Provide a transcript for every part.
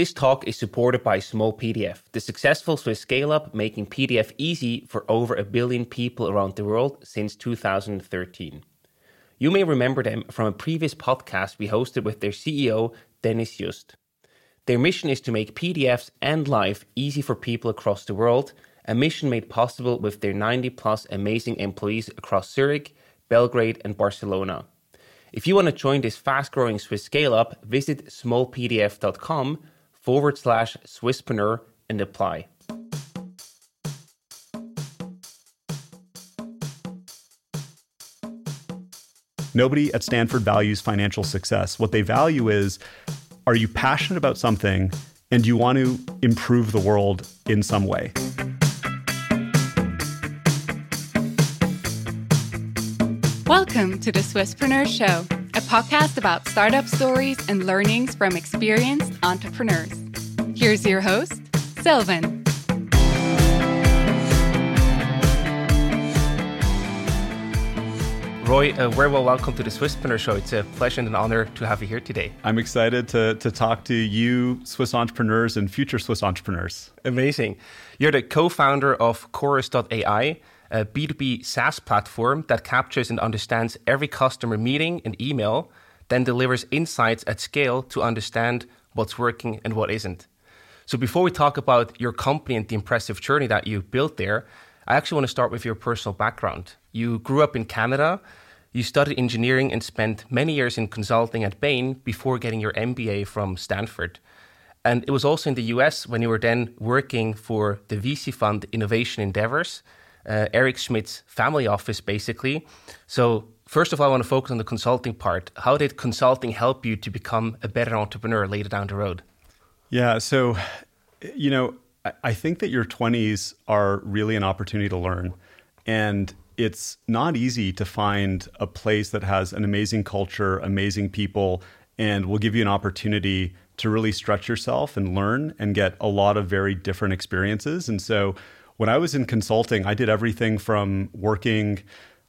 This talk is supported by Small PDF, the successful Swiss scale up making PDF easy for over a billion people around the world since 2013. You may remember them from a previous podcast we hosted with their CEO, Dennis Just. Their mission is to make PDFs and life easy for people across the world, a mission made possible with their 90 plus amazing employees across Zurich, Belgrade, and Barcelona. If you want to join this fast growing Swiss scale up, visit smallpdf.com forward slash Swisspreneur and apply. Nobody at Stanford values financial success. What they value is are you passionate about something and do you want to improve the world in some way? Welcome to the Swisspreneur Show, a podcast about startup stories and learnings from experienced entrepreneurs. Here's your host, Silvan. Roy, uh, very well welcome to the Swisspreneur Show. It's a pleasure and an honor to have you here today. I'm excited to, to talk to you, Swiss entrepreneurs and future Swiss entrepreneurs. Amazing. You're the co founder of Chorus.ai, a B2B SaaS platform that captures and understands every customer meeting and email, then delivers insights at scale to understand what's working and what isn't. So, before we talk about your company and the impressive journey that you built there, I actually want to start with your personal background. You grew up in Canada, you studied engineering and spent many years in consulting at Bain before getting your MBA from Stanford. And it was also in the US when you were then working for the VC fund Innovation Endeavors uh, Eric Schmidt's family office, basically. So, first of all, I want to focus on the consulting part. How did consulting help you to become a better entrepreneur later down the road? Yeah, so, you know, I think that your 20s are really an opportunity to learn. And it's not easy to find a place that has an amazing culture, amazing people, and will give you an opportunity to really stretch yourself and learn and get a lot of very different experiences. And so, when I was in consulting, I did everything from working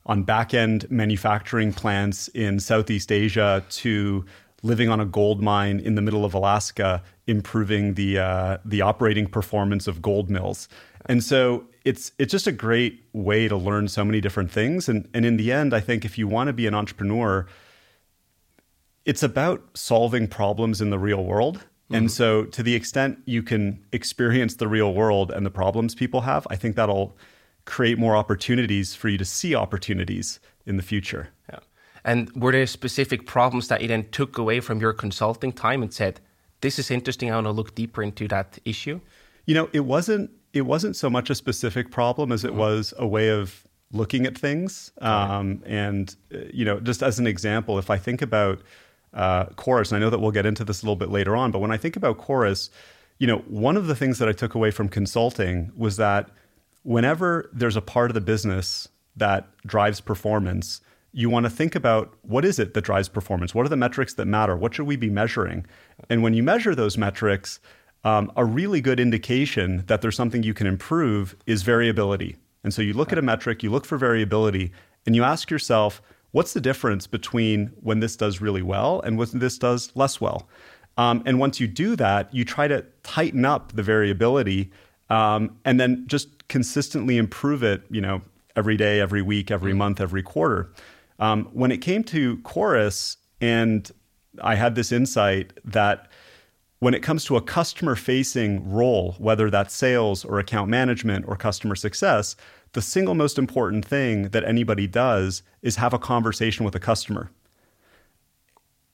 on back end manufacturing plants in Southeast Asia to living on a gold mine in the middle of Alaska, improving the uh, the operating performance of gold mills. And so it's it's just a great way to learn so many different things. And and in the end, I think if you want to be an entrepreneur, it's about solving problems in the real world and mm-hmm. so, to the extent you can experience the real world and the problems people have, I think that'll create more opportunities for you to see opportunities in the future. Yeah. And were there specific problems that you then took away from your consulting time and said, "This is interesting. I want to look deeper into that issue"? You know, it wasn't it wasn't so much a specific problem as it mm-hmm. was a way of looking at things. Um, and uh, you know, just as an example, if I think about uh, chorus. And I know that we'll get into this a little bit later on, but when I think about chorus, you know, one of the things that I took away from consulting was that whenever there's a part of the business that drives performance, you want to think about what is it that drives performance? What are the metrics that matter? What should we be measuring? And when you measure those metrics, um, a really good indication that there's something you can improve is variability. And so you look at a metric, you look for variability, and you ask yourself, what's the difference between when this does really well and when this does less well? Um, and once you do that, you try to tighten up the variability um, and then just consistently improve it, you know, every day, every week, every mm-hmm. month, every quarter. Um, when it came to chorus, and I had this insight that when it comes to a customer facing role, whether that's sales or account management or customer success, the single most important thing that anybody does is have a conversation with a customer.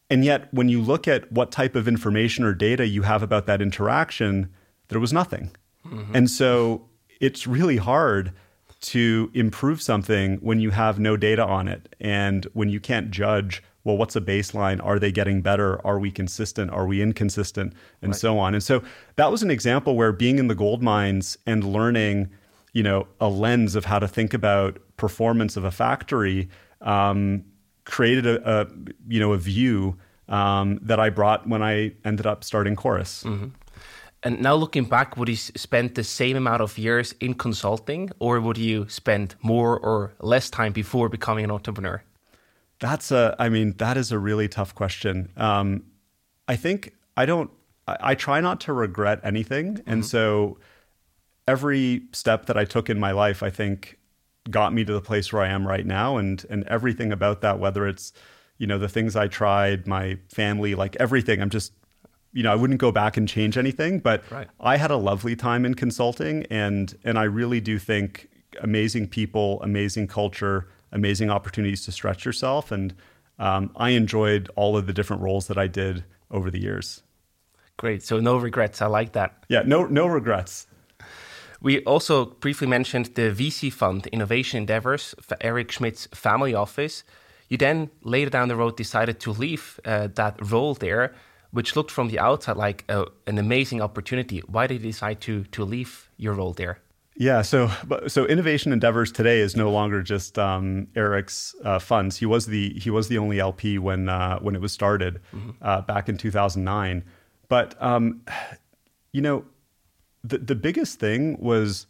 And yet, when you look at what type of information or data you have about that interaction, there was nothing. Mm-hmm. And so it's really hard to improve something when you have no data on it and when you can't judge well what's a baseline are they getting better are we consistent are we inconsistent and right. so on and so that was an example where being in the gold mines and learning you know a lens of how to think about performance of a factory um, created a, a, you know a view um, that I brought when I ended up starting Chorus. Mm-hmm. And now looking back, would you spend the same amount of years in consulting, or would you spend more or less time before becoming an entrepreneur? That's a, I mean, that is a really tough question. Um, I think I don't I, I try not to regret anything, and so every step that I took in my life, I think, got me to the place where I am right now, and and everything about that, whether it's you know the things I tried, my family, like everything, I'm just you know I wouldn't go back and change anything, but Right. I had a lovely time in consulting, and and I really do think amazing people, amazing culture, amazing opportunities to stretch yourself, and um, I enjoyed all of the different roles that I did over the years. Great. So no regrets. I like that. Yeah, no no regrets. We also briefly mentioned the VC fund, Innovation Endeavors, for Eric Schmidt's family office. You then later down the road decided to leave uh, that role there, which looked from the outside like a, an amazing opportunity. Why did you decide to to leave your role there? Yeah, so so Innovation Endeavors today is no longer just um, Eric's uh, funds. He was the he was the only LP when uh, when it was started uh, back in 2009. But um, you know, the the biggest thing was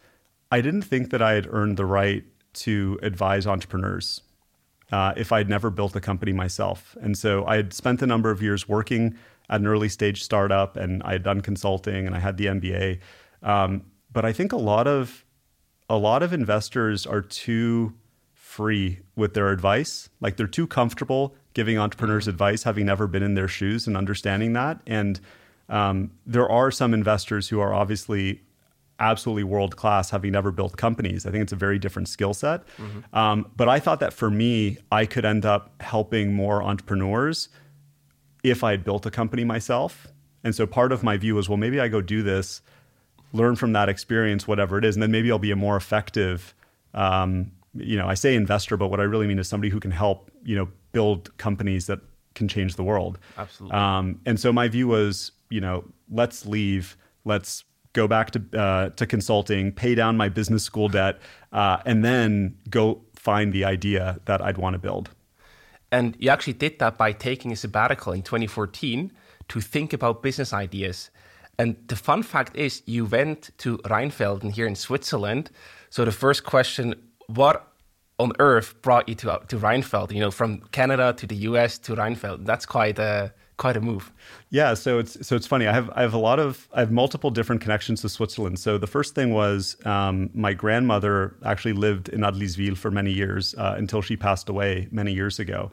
I didn't think that I had earned the right to advise entrepreneurs uh, if I'd never built a company myself. And so I had spent a number of years working at an early stage startup, and I had done consulting, and I had the MBA. Um, but I think a lot of a lot of investors are too free with their advice. Like they're too comfortable giving entrepreneurs advice, having never been in their shoes and understanding that. And um, there are some investors who are obviously absolutely world class, having never built companies. I think it's a very different skill set. Um, but I thought that for me, I could end up helping more entrepreneurs if I had built a company myself. And so part of my view was, well, maybe I go do this, learn from that experience, whatever it is, and then maybe I'll be a more effective. Um, you know, I say investor, but what I really mean is somebody who can help, you know, build companies that can change the world. Absolutely. Um, and so my view was, you know, let's leave, let's go back to uh, to consulting, pay down my business school debt, uh, and then go find the idea that I'd want to build. And you actually did that by taking a sabbatical in 2014 to think about business ideas. And the fun fact is, you went to Rheinfelden here in Switzerland. So the first question, what on earth brought you to to Rheinfelden? You know, from Canada to the US to Rheinfelden. That's quite a quite a move. Yeah, so it's so it's funny. I have I have a lot of I have multiple different connections to Switzerland. So the first thing was um, my grandmother actually lived in Adliswil for many years uh, until she passed away many years ago.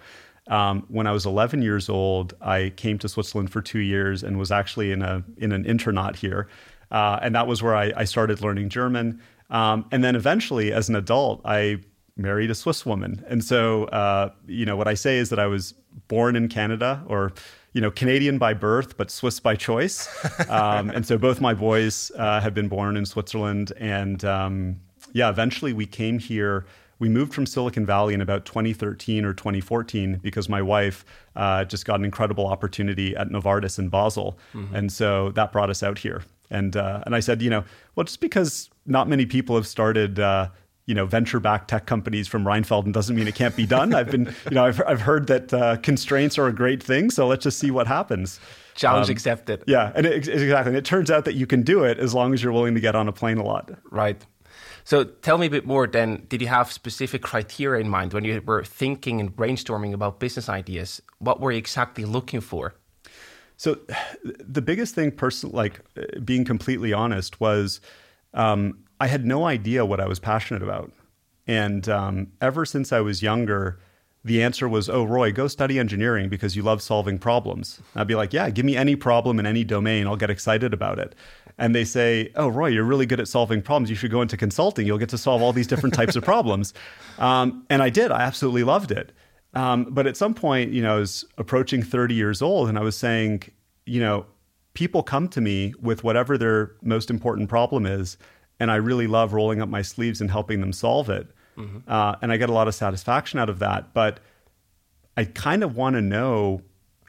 Um, when I was 11 years old, I came to Switzerland for two years and was actually in a in an internat here, uh, and that was where I, I started learning German. Um, and then eventually, as an adult, I married a Swiss woman. And so, uh, you know, what I say is that I was born in Canada or, you know, Canadian by birth, but Swiss by choice. Um, and so both my boys uh, have been born in Switzerland. And um, yeah, eventually we came here. We moved from Silicon Valley in about 2013 or 2014 because my wife uh, just got an incredible opportunity at Novartis in Basel. And so that brought us out here. And, uh, and I said, you know, well, just because not many people have started uh, you know venture-backed tech companies from Rheinfelden doesn't mean it can't be done. I've been you know I've I've heard that uh, constraints are a great thing, so let's just see what happens. Challenge accepted. Yeah, and it, exactly, and it turns out that you can do it as long as you're willing to get on a plane a lot. Right. So tell me a bit more then. Did you have specific criteria in mind when you were thinking and brainstorming about business ideas? What were you exactly looking for? So the biggest thing, person like uh, being completely honest, was um, I had no idea what I was passionate about, and um, ever since I was younger, the answer was, "Oh, Roy, go study engineering because you love solving problems." And I'd be like, "Yeah, give me any problem in any domain, I'll get excited about it." And they say, "Oh, Roy, you're really good at solving problems. You should go into consulting. You'll get to solve all these different types of problems." Um, and I did. I absolutely loved it. Um, but at some point, you know, I was approaching 30 years old, and I was saying, you know, people come to me with whatever their most important problem is, and I really love rolling up my sleeves and helping them solve it. Uh, and I get a lot of satisfaction out of that. But I kind of want to know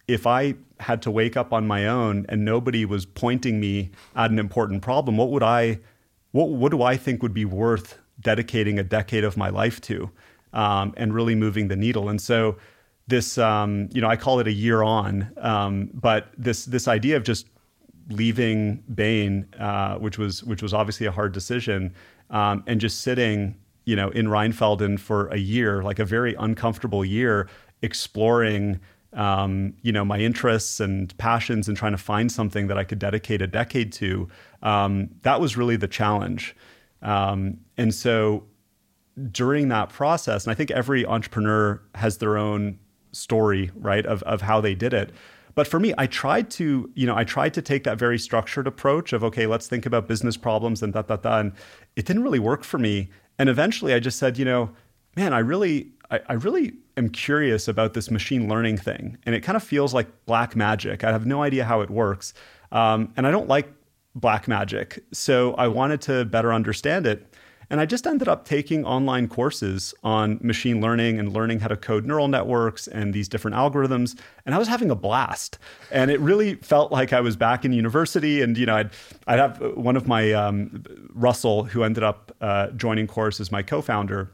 if I had to wake up on my own and nobody was pointing me at an important problem, what would I, what, what do I think would be worth dedicating a decade of my life to um, and really moving the needle? And so this, um, you know, I call it a year on, um, but this, this idea of just leaving Bain, uh, which was, which was obviously a hard decision, um, and just sitting, you know, in Rheinfelden for a year, like a very uncomfortable year, exploring um, you know, my interests and passions and trying to find something that I could dedicate a decade to, um, that was really the challenge. Um, and so during that process, and I think every entrepreneur has their own story, right, of, of how they did it. But for me, I tried to, you know, I tried to take that very structured approach of, okay, let's think about business problems and da, da, da. And it didn't really work for me. And eventually I just said, you know, man, I really, I, I really am curious about this machine learning thing. And it kind of feels like black magic. I have no idea how it works. Um, and I don't like black magic. So I wanted to better understand it. And I just ended up taking online courses on machine learning and learning how to code neural networks and these different algorithms. And I was having a blast. And it really felt like I was back in university. And, you know, I'd, I'd have one of my, um, Russell, who ended up uh, joining Chorus as my co founder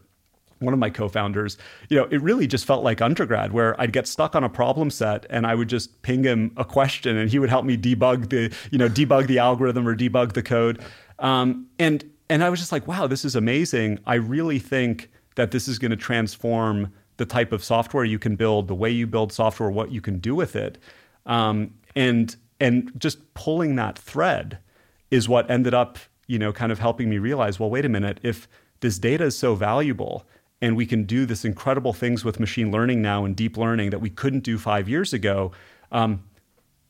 one of my co-founders, you know, it really just felt like undergrad where I'd get stuck on a problem set and I would just ping him a question and he would help me debug the, you know, debug the algorithm or debug the code. Um, and and I was just like, wow, this is amazing. I really think that this is going to transform the type of software you can build, the way you build software, what you can do with it, um, and and just pulling that thread is what ended up, you know, kind of helping me realize, well, wait a minute, if this data is so valuable and we can do this incredible things with machine learning now and deep learning that we couldn't do five years ago. Um,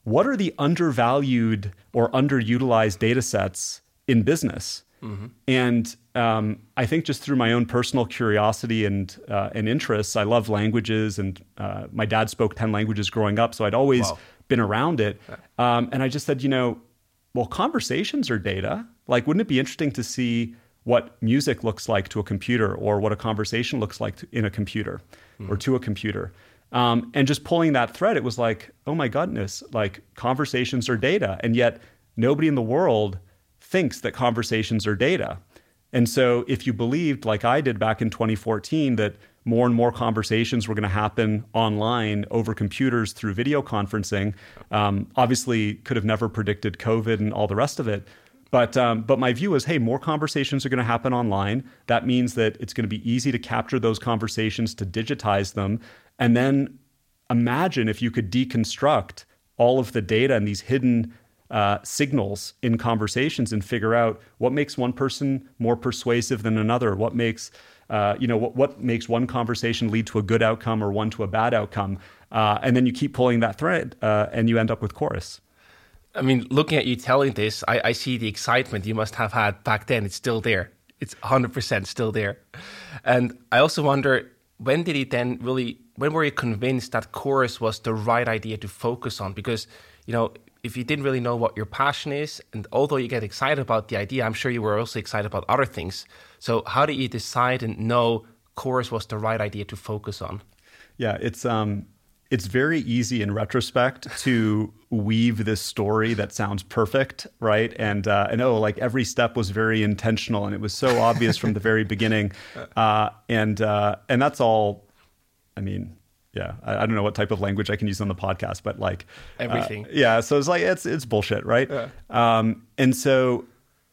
what are the undervalued or underutilized data sets in business? Mm-hmm. And um, I think just through my own personal curiosity and uh, and interests, I love languages, and uh, my dad spoke ten languages growing up, so I'd always wow. been around it. Um, and I just said, you know, well, conversations are data. Like, wouldn't it be interesting to see what music looks like to a computer, or what a conversation looks like to, in a computer, mm-hmm. or to a computer? Um, and just pulling that thread, it was like, oh my goodness, like conversations are data, and yet nobody in the world thinks that conversations are data. And so, if you believed, like I did back in 2014, that more and more conversations were going to happen online over computers through video conferencing, um, obviously could have never predicted COVID and all the rest of it. But um, but my view is, hey, more conversations are going to happen online. That means that it's going to be easy to capture those conversations, to digitize them, and then imagine if you could deconstruct all of the data and these hidden uh, signals in conversations and figure out what makes one person more persuasive than another, what makes uh, you know what, what makes one conversation lead to a good outcome or one to a bad outcome, uh, and then you keep pulling that thread, uh, and you end up with chorus. I mean, looking at you telling this, I, I see the excitement you must have had back then. It's still there. It's 100% still there. And I also wonder when did it then really when were you convinced that chorus was the right idea to focus on because you know if you didn't really know what your passion is, and although you get excited about the idea, I'm sure you were also excited about other things. So, how did you decide and know chorus was the right idea to focus on? Yeah, it's um, it's very easy in retrospect to weave this story that sounds perfect, right? And uh, and oh, like every step was very intentional, and it was so obvious from the very beginning. Uh, and uh, and that's all. I mean, yeah. I, I, don't know what type of language i can use on the podcast but like uh, everything. uh, yeah so it's like it's it's bullshit right? Yeah. um, and so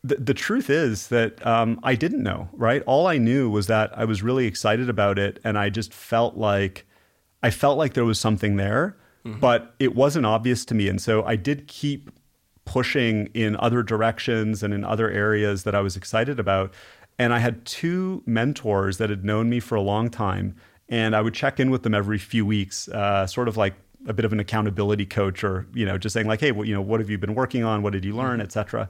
the, the truth is that um, i didn't know right? All i knew was that i was really excited about it and i just felt like i felt like there was something there mm-hmm. but it wasn't obvious to me. And so i did keep pushing in other directions and in other areas that i was excited about. And i had two mentors that had known me for a long time and I would check in with them every few weeks, uh, sort of like a bit of an accountability coach, or you know, just saying like, hey, well, you know, what have you been working on? What did you learn, mm-hmm. etc.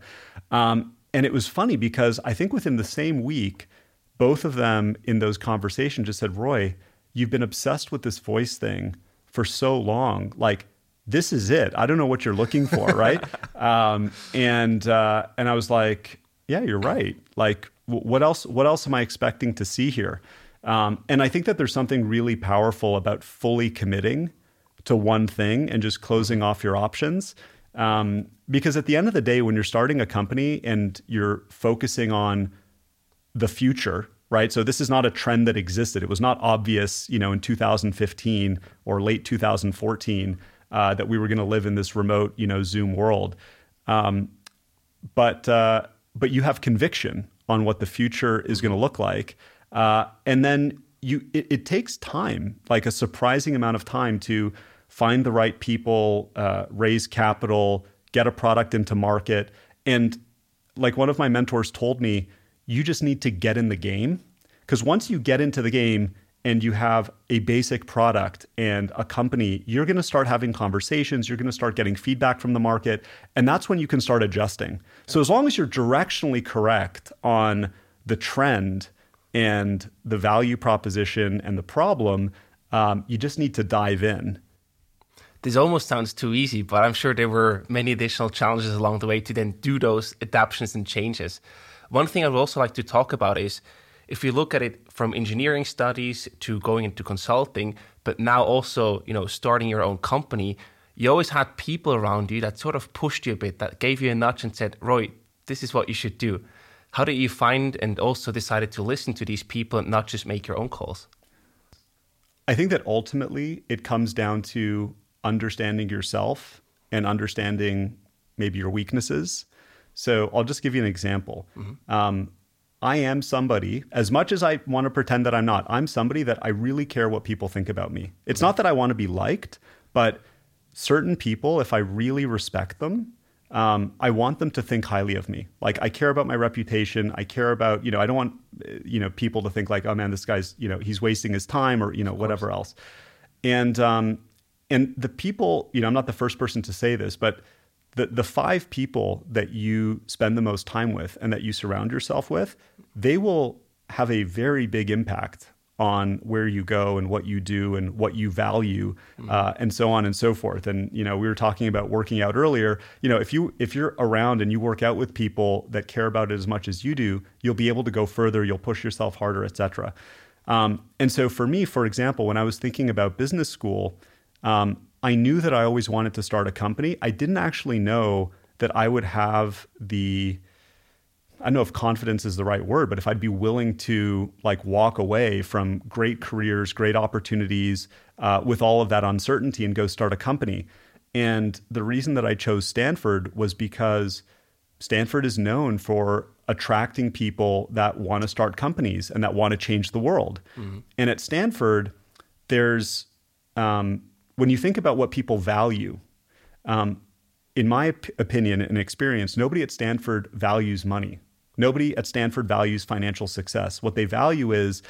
Um, and it was funny because I think within the same week, both of them in those conversations just said, Roy, you've been obsessed with this voice thing for so long, like this is it. I don't know what you're looking for, right? Um, and uh, and I was like, yeah, you're right. Like, what else? What else am I expecting to see here? Um, and I think that there's something really powerful about fully committing to one thing and just closing off your options. Um, because at the end of the day, when you're starting a company and you're focusing on the future, right? So this is not a trend that existed. It was not obvious, you know, in 2015 or late 2014 uh, that we were going to live in this remote, you know, Zoom world. Um, but uh, but you have conviction on what the future is going to look like. Uh, and then you, it, it, takes time, like a surprising amount of time to find the right people, uh, raise capital, get a product into market. And like one of my mentors told me, you just need to get in the game. Because once you get into the game, and you have a basic product and a company, you're going to start having conversations. You're going to start getting feedback from the market. And that's when you can start adjusting. So, as long as you're directionally correct on the trend and the value proposition and the problem, um, you just need to dive in. This almost sounds too easy, but I'm sure there were many additional challenges along the way to then do those adaptations and changes. One thing I would also like to talk about is if you look at it from engineering studies to going into consulting, but now also, you know, starting your own company, you always had people around you that sort of pushed you a bit, that gave you a nudge and said, Roy, this is what you should do. How did you find and also decided to listen to these people and not just make your own calls? I think that ultimately it comes down to understanding yourself and understanding maybe your weaknesses. So I'll just give you an example. Mm-hmm. Um, I am somebody, as much as I want to pretend that I'm not, I'm somebody that I really care what people think about me. It's not that I want to be liked, but certain people, if I really respect them, um, I want them to think highly of me. Like I care about my reputation. I care about, you know, I don't want, you know, people to think like, oh man, this guy's, you know, he's wasting his time or, you know, whatever else. And, um, and the people, you know, I'm not the first person to say this, but the the five people that you spend the most time with and that you surround yourself with, they will have a very big impact on where you go and what you do and what you value mm-hmm. uh, and so on and so forth and you know we were talking about working out earlier you know if you if you're around and you work out with people that care about it as much as you do you'll be able to go further you'll push yourself harder etc um, and so for me for example when i was thinking about business school um, I knew that I always wanted to start a company. I didn't actually know that I would have the I don't know if confidence is the right word, but if I'd be willing to like walk away from great careers, great opportunities uh, with all of that uncertainty and go start a company. And the reason that I chose Stanford was because Stanford is known for attracting people that want to start companies and that want to change the world. Mm-hmm. And at Stanford, there's um, when you think about what people value, um, in my op- opinion and experience, nobody at Stanford values money. Nobody at Stanford values financial success. What they value is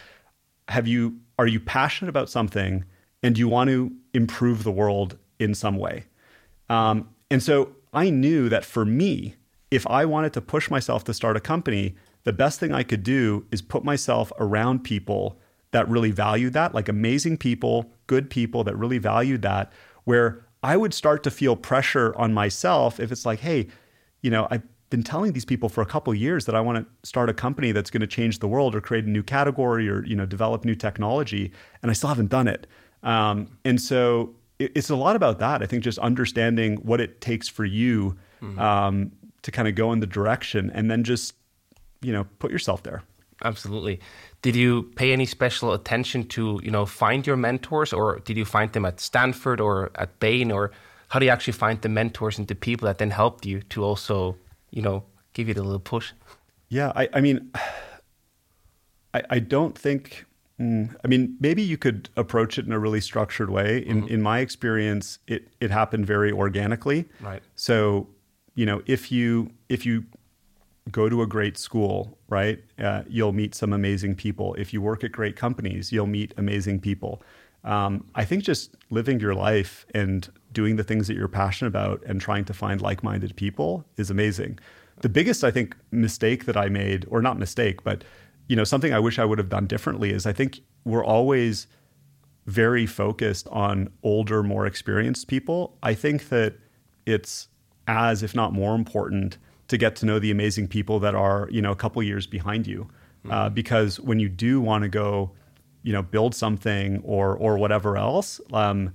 have you are you passionate about something and do you want to improve the world in some way? Um, and so I knew that for me, if I wanted to push myself to start a company, the best thing I could do is put myself around people that really valued that, like amazing people, good people that really valued that, where I would start to feel pressure on myself if it's like, hey, you know, I've been telling these people for a couple years that I want to start a company that's going to change the world or create a new category or you know develop new technology, and I still haven't done it. Um, and so it, it's a lot about that. I think just understanding what it takes for you mm-hmm. um, to kind of go in the direction, and then just you know put yourself there. Absolutely. Did you pay any special attention to, you know, find your mentors or did you find them at Stanford or at Bain or how do you actually find the mentors and the people that then helped you to also, you know, give it a little push? Yeah, I, I mean, I, I don't think, mm, I mean, maybe you could approach it in a really structured way. In, mm-hmm. in my experience, it, it happened very organically. Right. So, you know, if you, if you go to a great school, right? Uh, you'll meet some amazing people. If you work at great companies, you'll meet amazing people. Um, I think just living your life and doing the things that you're passionate about and trying to find like minded people is amazing. The biggest, I think, mistake that I made, or not mistake, but you know, something I wish I would have done differently is I think we're always very focused on older, more experienced people. I think that it's as, if not more important, to get to know the amazing people that are you know a couple years behind you mm-hmm. uh, because when you do want to go you know build something or or whatever else um,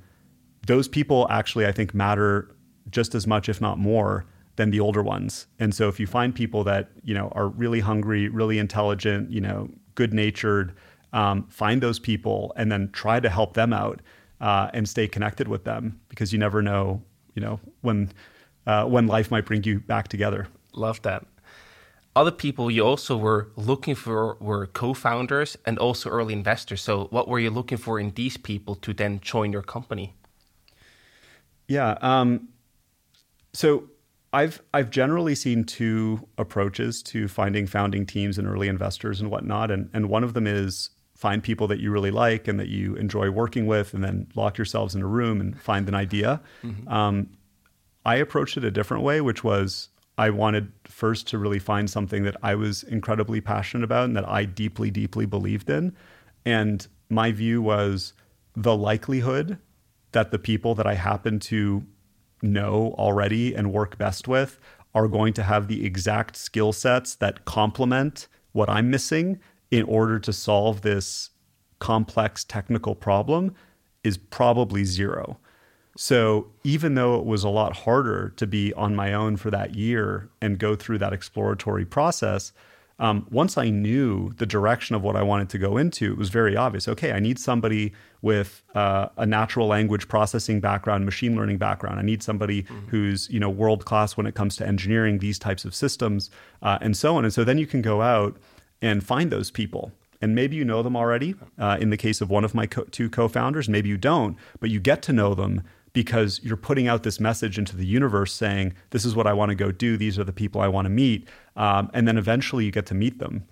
those people actually i think matter just as much if not more than the older ones and so if you find people that you know are really hungry really intelligent you know good natured um, find those people and then try to help them out uh, and stay connected with them because you never know you know when uh, when life might bring you back together Love that. Other people you also were looking for were co-founders and also early investors. So what were you looking for in these people to then join your company? Yeah. Um, so I've I've generally seen two approaches to finding founding teams and early investors and whatnot, and and one of them is find people that you really like and that you enjoy working with, and then lock yourselves in a room and find an idea. Mm-hmm. Um, I approached it a different way, which was I wanted first to really find something that I was incredibly passionate about and that I deeply, deeply believed in. And my view was the likelihood that the people that I happen to know already and work best with are going to have the exact skill sets that complement what I'm missing in order to solve this complex technical problem is probably zero. So even though it was a lot harder to be on my own for that year and go through that exploratory process, um, once I knew the direction of what I wanted to go into, it was very obvious. Okay, I need somebody with uh, a natural language processing background, machine learning background. I need somebody mm-hmm. who's you know world class when it comes to engineering these types of systems, uh, and so on. And so then you can go out and find those people and maybe you know them already. Uh, in the case of one of my co- two co-founders, maybe you don't, but you get to know them because you're putting out this message into the universe saying, This is what I want to go do. These are the people I want to meet. Um, and then eventually you get to meet them.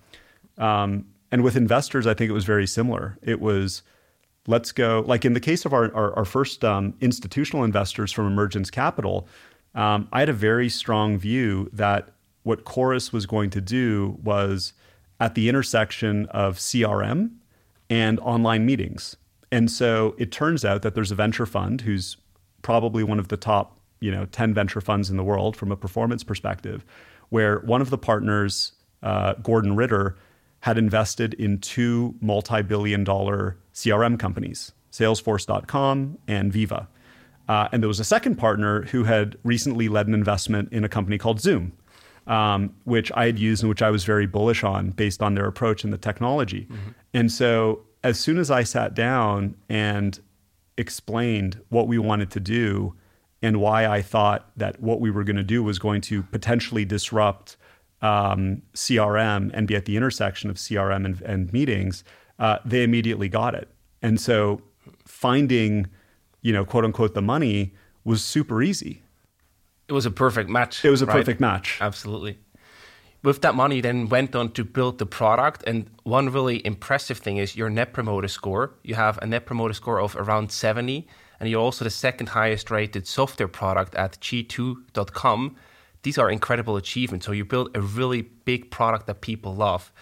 Um, and with investors, I think it was very similar. It was, let's go, like in the case of our, our, our first um, institutional investors from Emergence Capital, um, I had a very strong view that what Chorus was going to do was at the intersection of CRM and online meetings. And so it turns out that there's a venture fund who's probably one of the top, you know, 10 venture funds in the world from a performance perspective, where one of the partners, uh, Gordon Ritter, had invested in two multi-billion dollar CRM companies, Salesforce.com and Veeva. Uh, and there was a second partner who had recently led an investment in a company called Zoom, um, which I had used and which I was very bullish on based on their approach and the technology. Mm-hmm. And so as soon as I sat down and explained what we wanted to do and why I thought that what we were going to do was going to potentially disrupt um, CRM and be at the intersection of CRM and, and meetings, uh, they immediately got it. And so finding, you know, quote unquote, the money was super easy. It was a perfect match. It was a right? perfect match. Absolutely with that money, then went on to build the product. And one really impressive thing is your net promoter score. You have a net promoter score of around 70, and you're also the second highest rated software product at G2.com. These are incredible achievements. So you build a really big product that people love.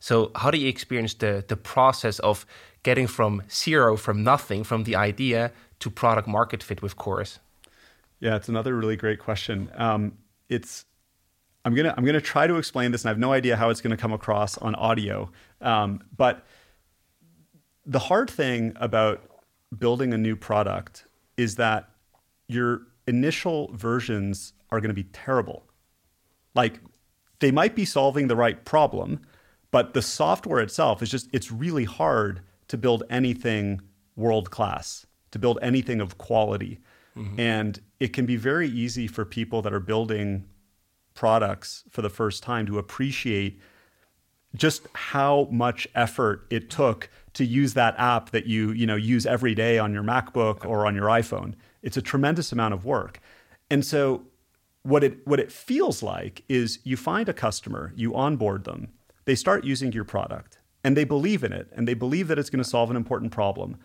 So how do you experience the the process of getting from zero, from nothing, from the idea to product market fit with Chorus? Yeah, it's another really great question. Um, it's I'm gonna I'm gonna try to explain this, and I have no idea how it's gonna come across on audio. Um, but the hard thing about building a new product is that your initial versions are going to be terrible. Like they might be solving the right problem, but the software itself is just it's really hard to build anything world class, to build anything of quality. Mm-hmm. And it can be very easy for people that are building products for the first time to appreciate just how much effort it took to use that app that you you know use every day on your MacBook or on your iPhone. It's a tremendous amount of work. And so what it what it feels like is you find a customer, you onboard them, they start using your product and they believe in it and they believe that it's going to solve an important problem.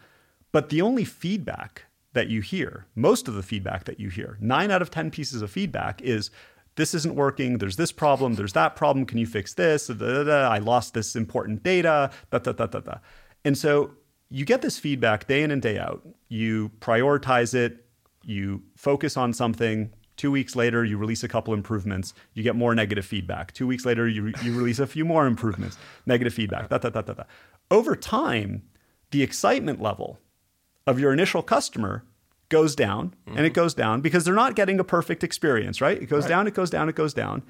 But the only feedback that you hear, most of the feedback that you hear, 9 out of 10 pieces of feedback is this isn't working. There's this problem. There's that problem. Can you fix this? Da, da, da, I lost this important data. Da, da, da, da, da. And so you get this feedback day in and day out. You prioritize it. You focus on something. Two weeks later, you release a couple improvements. You get more negative feedback. Two weeks later, you, re- you release a few more improvements. Negative feedback. Da, da, da, da, da. Over time, the excitement level of your initial customer goes down mm-hmm. and it mm-hmm. goes down because they're not getting a perfect experience, right? It goes right. down, it goes down, it goes down.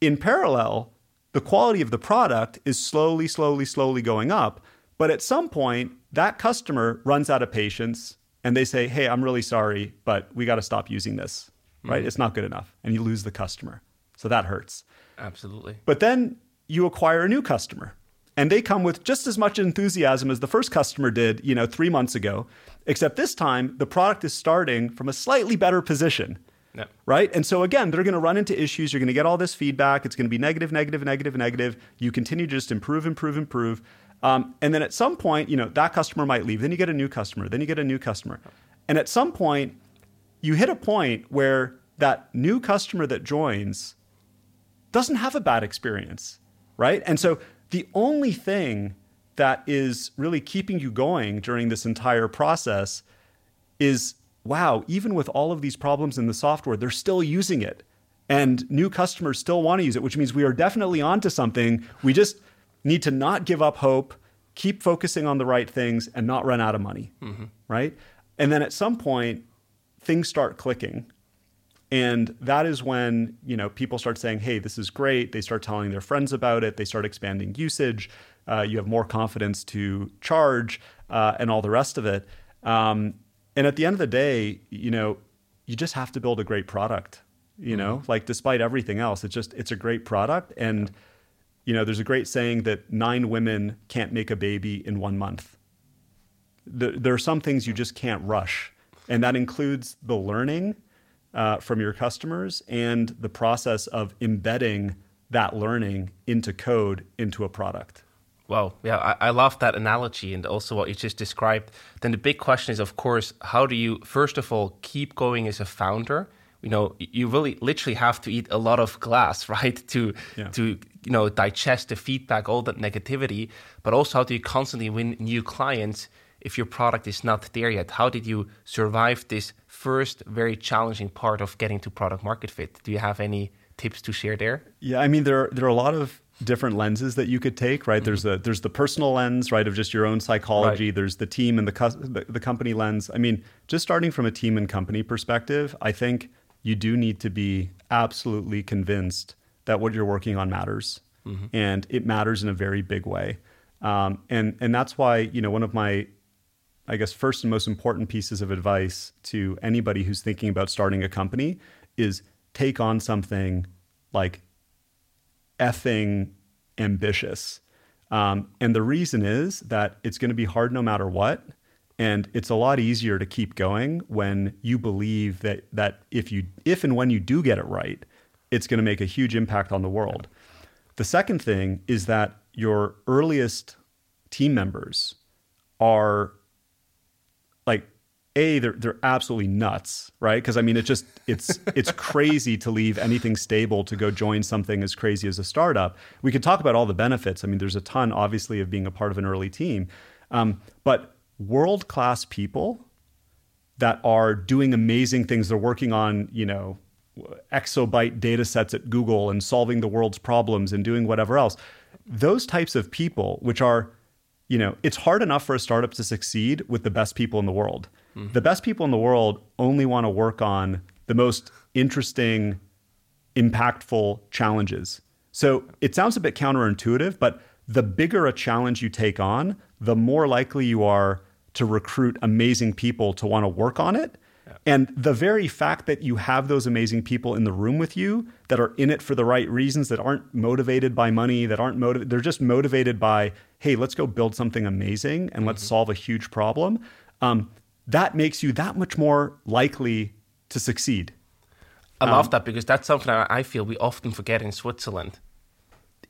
In parallel, the quality of the product is slowly, slowly, slowly going up. But at some point, that customer runs out of patience and they say, Hey, I'm really sorry, but we got to stop using this, right? Mm-hmm. It's not good enough. And you lose the customer. So that hurts. Absolutely. But then you acquire a new customer and they come with just as much enthusiasm as the first customer did, you know, three months ago. Except this time, the product is starting from a slightly better position. Right. And so again, they're going to run into issues. You're going to get all this feedback. It's going to be negative, negative, negative, negative. You continue to just improve, improve, improve. Um, and then at some point, you know, that customer might leave. Then you get a new customer. Then you get a new customer. And at some point, you hit a point where that new customer that joins doesn't have a bad experience. Right. And so the only thing that is really keeping you going during this entire process is wow, even with all of these problems in the software, they're still using it. And new customers still want to use it, which means we are definitely onto something. We just need to not give up hope, keep focusing on the right things, and not run out of money. Mm-hmm. Right. And then at some point, things start clicking. And that is when you know people start saying, "Hey, this is great." They start telling their friends about it. They start expanding usage. Uh, you have more confidence to charge, uh, and all the rest of it. Um, and at the end of the day, you know, you just have to build a great product. You know, mm-hmm. like despite everything else, it's just it's a great product. And you know, there's a great saying that nine women can't make a baby in one month. The, there are some things you just can't rush, and that includes the learning uh, from your customers and the process of embedding that learning into code into a product. Well, yeah, I, I, love that analogy and also what you just described. Then the big question is, of course, how do you, first of all, keep going as a founder? You know, you really literally have to eat a lot of glass, right, to yeah. to you know digest the feedback, all that negativity. But also, how do you constantly win new clients if your product is not there yet? How did you survive this first very challenging part of getting to product market fit? Do you have any tips to share there? Yeah, I mean, there there are a lot of different lenses that you could take, right? Mm-hmm. There's a there's the personal lens, right, of just your own psychology. Right. There's the team and the, the the company lens. I mean, just starting from a team and company perspective, I think you do need to be absolutely convinced that what you're working on matters, mm-hmm. and it matters in a very big way. Um, and and that's why you know one of my I guess first and most important pieces of advice to anybody who's thinking about starting a company is take on something like effing ambitious. Um, and the reason is that it's going to be hard no matter what. And it's a lot easier to keep going when you believe that that if you if and when you do get it right, it's going to make a huge impact on the world. The second thing is that your earliest team members are like a they're they're absolutely nuts, right? Because I mean, it's just it's it's crazy to leave anything stable to go join something as crazy as a startup. We could talk about all the benefits. I mean, there's a ton, obviously, of being a part of an early team, um, but world class people that are doing amazing things. They're working on you know exabyte data sets at Google and solving the world's problems and doing whatever else. Those types of people, which are you know, it's hard enough for a startup to succeed with the best people in the world. Mm-hmm. The best people in the world only want to work on the most interesting, impactful challenges. So it sounds a bit counterintuitive, but the bigger a challenge you take on, the more likely you are to recruit amazing people to want to work on it. And the very fact that you have those amazing people in the room with you that are in it for the right reasons, that aren't motivated by money, that aren't motivated, they're just motivated by, hey, let's go build something amazing and mm-hmm. let's solve a huge problem. Um, that makes you that much more likely to succeed. I love um, that because that's something I feel we often forget in Switzerland.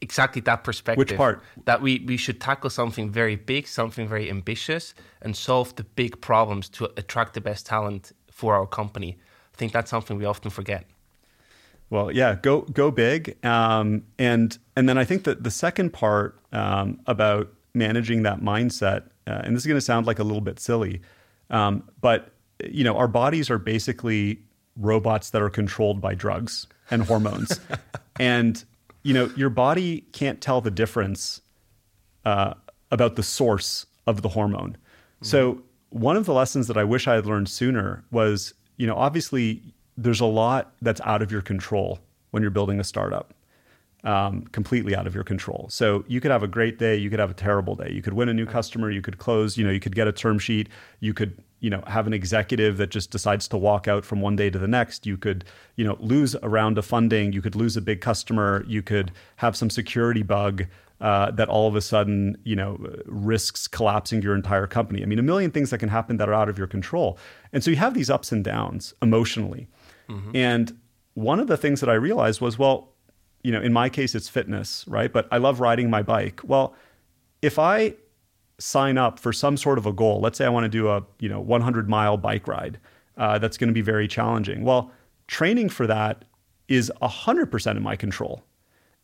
Exactly that perspective. Which part? That we, we should tackle something very big, something very ambitious, and solve the big problems to attract the best talent for our company. I think that's something we often forget. Well, yeah, go go big, um, and and then I think that the second part um, about managing that mindset, uh, and this is going to sound like a little bit silly, um, but you know, our bodies are basically robots that are controlled by drugs and hormones, and you know, your body can't tell the difference uh, about the source of the hormone. Mm-hmm. So one of the lessons that I wish I had learned sooner was, you know, obviously there's a lot that's out of your control when you're building a startup. Um, completely out of your control. So you could have a great day, you could have a terrible day. You could win a new customer, you could close, you know, you could get a term sheet, you could, you know, have an executive that just decides to walk out from one day to the next. You could, you know, lose a round of funding, you could lose a big customer, you could have some security bug. uh, that all of a sudden, you know, risks collapsing your entire company. I mean, a million things that can happen that are out of your control. And so you have these ups and downs emotionally. Mm-hmm. And one of the things that I realized was, well, you know, in my case, it's fitness, right? But I love riding my bike. Well, if I sign up for some sort of a goal, let's say I want to do a, you know, 100 mile bike ride, uh, that's going to be very challenging. Well, training for that is 100% in my control.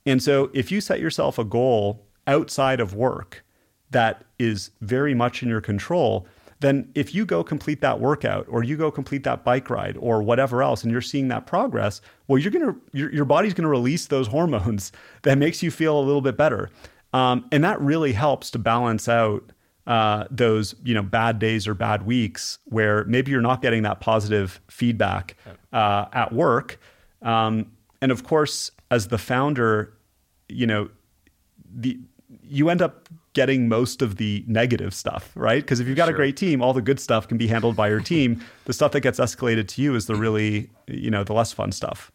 And so if you set yourself a goal outside of work that is very much in your control, then if you go complete that workout or you go complete that bike ride or whatever else and you're seeing that progress, well, you're going to, your, your body's going to release those hormones that makes you feel a little bit better. Um, and that really helps to balance out uh, those you know bad days or bad weeks where maybe you're not getting that positive feedback uh, at work. Um, and of course, as the founder, you know, the you end up getting most of the negative stuff, right? Because if you've got sure. a great team, all the good stuff can be handled by your team. the stuff that gets escalated to you is the really, you know, the less fun stuff.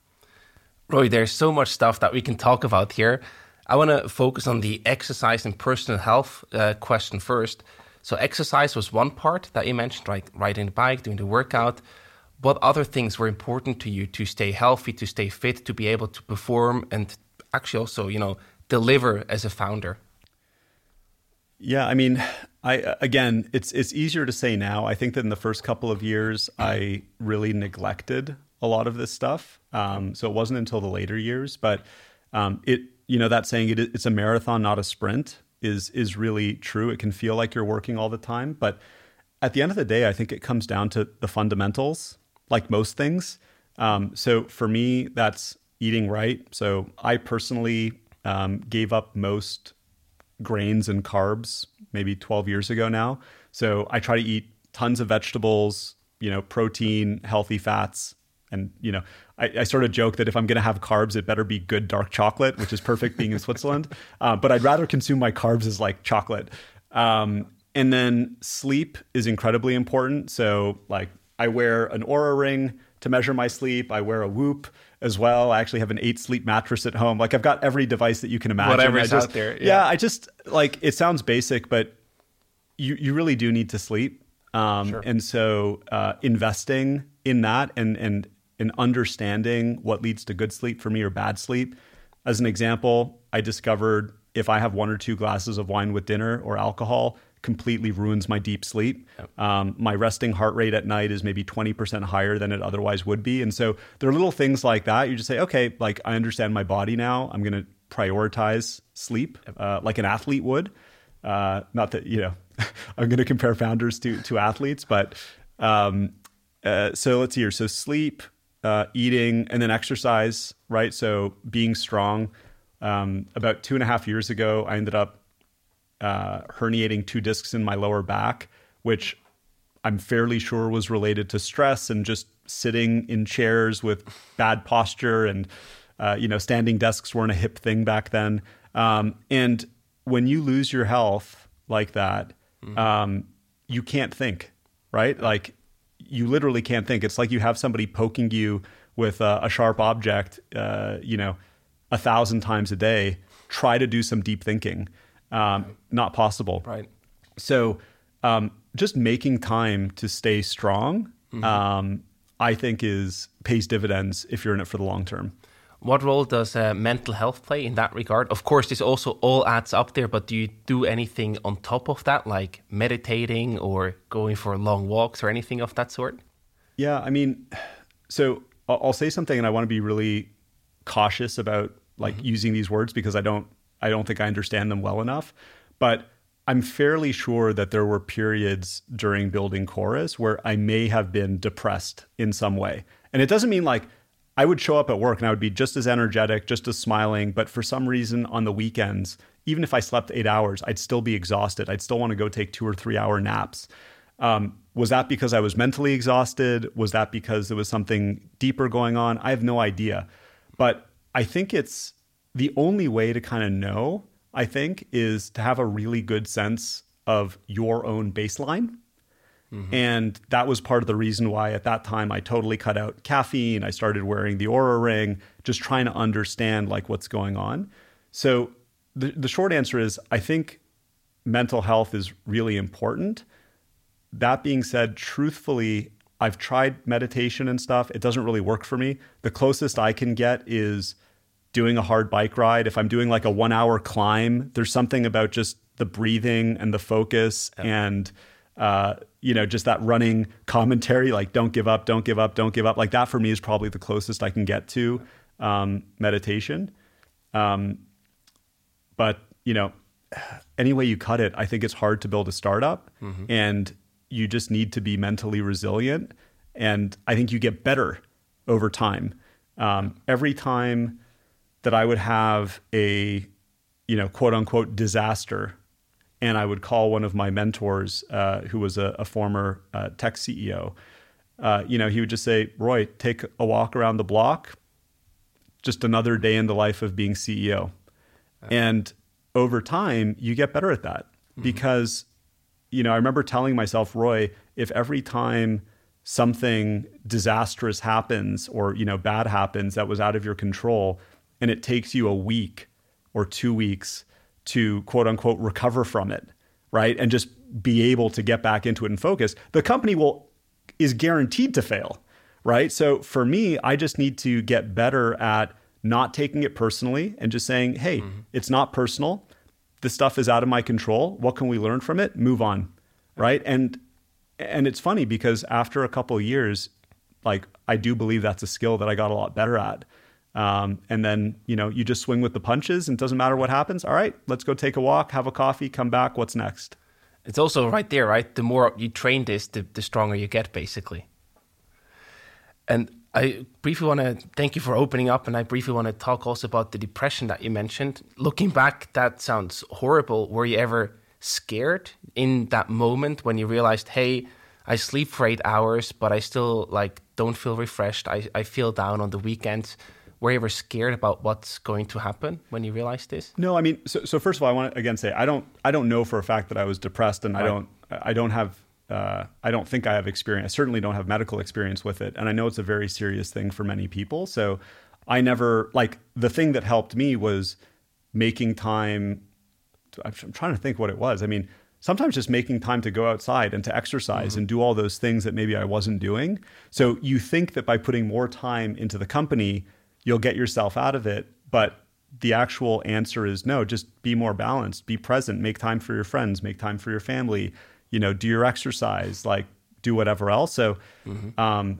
Roy, there's so much stuff that we can talk about here. I want to focus on the exercise and personal health uh, question first. So, exercise was one part that you mentioned, like Riding the bike, doing the workout what other things were important to you to stay healthy, to stay fit, to be able to perform and actually also, you know, deliver as a founder? Yeah, I mean, I again, it's it's easier to say now. I think that in the first couple of years, I really neglected a lot of this stuff. Um, so it wasn't until the later years, but um, it, you know, that saying it, it's a marathon, not a sprint, is is really true. It can feel like you're working all the time, but at the end of the day, I think it comes down to the fundamentals like most things. Um, so for me, that's eating right. So I personally um, gave up most grains and carbs maybe 12 years ago now. So I try to eat tons of vegetables, you know, protein, healthy fats. And, you know, I, I sort of joke that if I'm going to have carbs, it better be good dark chocolate, which is perfect being in Switzerland. Uh, but I'd rather consume my carbs as like chocolate. Um, and then sleep is incredibly important. So, like, I wear an Oura ring to measure my sleep. I wear a Whoop as well. I actually have an eight sleep mattress at home. Like I've got every device that you can imagine. Whatever's just, out there. Yeah. yeah. I just like it sounds basic, but you you really do need to sleep. Um, sure. And so uh, investing in that and and and understanding what leads to good sleep for me or bad sleep. As an example, I discovered if I have one or two glasses of wine with dinner or alcohol, completely ruins my deep sleep. Um, my resting heart rate at night is maybe 20% higher than it otherwise would be. And so there are little things like that. You just say, okay, like I understand my body now. I'm going to prioritize sleep uh, like an athlete would. Uh, not that, you know, I'm going to compare founders to, to athletes, but um, uh, so let's see here. So sleep, uh, eating, and then exercise, right? So being strong. Um, about two and a half years ago, I ended up uh, herniating two discs in my lower back, which I'm fairly sure was related to stress and just sitting in chairs with bad posture and uh, you know standing desks weren't a hip thing back then. Um, and when you lose your health like that, mm-hmm. um, you can't think, right? Like you literally can't think. It's like you have somebody poking you with a, a sharp object, uh, you know, a thousand times a day. Try to do some deep thinking um, not possible. Right. So um, just making time to stay strong, mm-hmm. um, I think, is pays dividends if you're in it for the long term. What role does uh, mental health play in that regard? Of course, this also all adds up there, but do you do anything on top of that, like meditating or going for long walks or anything of that sort? Yeah, I mean, so I'll say something, and I want to be really cautious about like mm-hmm. using these words because I don't I don't think I understand them well enough. But I'm fairly sure that there were periods during building Chorus where I may have been depressed in some way. And it doesn't mean like I would show up at work and I would be just as energetic, just as smiling, but for some reason on the weekends, even if I slept eight hours, I'd still be exhausted. I'd still want to go take two or three hour naps. Um, was that because I was mentally exhausted? Was that because there was something deeper going on? I have no idea. But I think it's the only way to kind of know, I think, is to have a really good sense of your own baseline. Mm-hmm. And that was part of the reason why at that time I totally cut out caffeine. I started wearing the Oura ring, just trying to understand like what's going on. So the, the short answer is I think mental health is really important. That being said, truthfully, I've tried meditation and stuff. It doesn't really work for me. The closest I can get is doing a hard bike ride. If I'm doing like a one hour climb, there's something about just the breathing and the focus and, uh, you know, just that running commentary, like don't give up, don't give up, don't give up. Like that for me is probably the closest I can get to um, meditation. Um, but, you know, any way you cut it, I think it's hard to build a startup. Mm-hmm. And you just need to be mentally resilient. And I think you get better over time. Um, every time that I would have a, you know, quote unquote disaster, and I would call one of my mentors, uh, who was a, a former uh, tech CEO, uh, you know, he would just say, Roy, take a walk around the block. Just another day in the life of being CEO. And over time, you get better at that mm-hmm. because you know, I remember telling myself, Roy, if every time something disastrous happens or, you know, bad happens that was out of your control and it takes you a week or 2 weeks to quote unquote recover from it, right? And just be able to get back into it and focus, the company will is guaranteed to fail, right? So for me, I just need to get better at not taking it personally and just saying, "Hey, mm-hmm. it's not personal this stuff is out of my control. What can we learn from it? Move on, right? And and it's funny because after a couple years, like I do believe that's a skill that I got a lot better at. Um, and then you know you just swing with the punches, and it doesn't matter what happens. All right, let's go take a walk, have a coffee, come back. What's next? It's also right there, right? The more you train this, the, the stronger you get, basically. And I briefly want to thank you for opening up, and I briefly want to talk also about the depression that you mentioned. Looking back, that sounds horrible. Were you ever scared in that moment when you realized, hey, I sleep for eight hours, but I still like don't feel refreshed. I, I feel down on the weekends. Were you ever scared about what's going to happen when you realized this? No, I mean, so, so first of all, I want to again say I don't I don't know for a fact that I was depressed, and right. I don't I don't have uh, I don't think I have experience. I certainly don't have medical experience with it, and I know it's a very serious thing for many people. So I never like the thing that helped me was making time. I'm trying to think what it was. I mean, sometimes just making time to go outside and to exercise mm-hmm. and do all those things that maybe I wasn't doing. So you think that by putting more time into the company, you'll get yourself out of it, but the actual answer is no. Just be more balanced, be present, make time for your friends, make time for your family you know, do your exercise, like do whatever else. So, mm-hmm. um,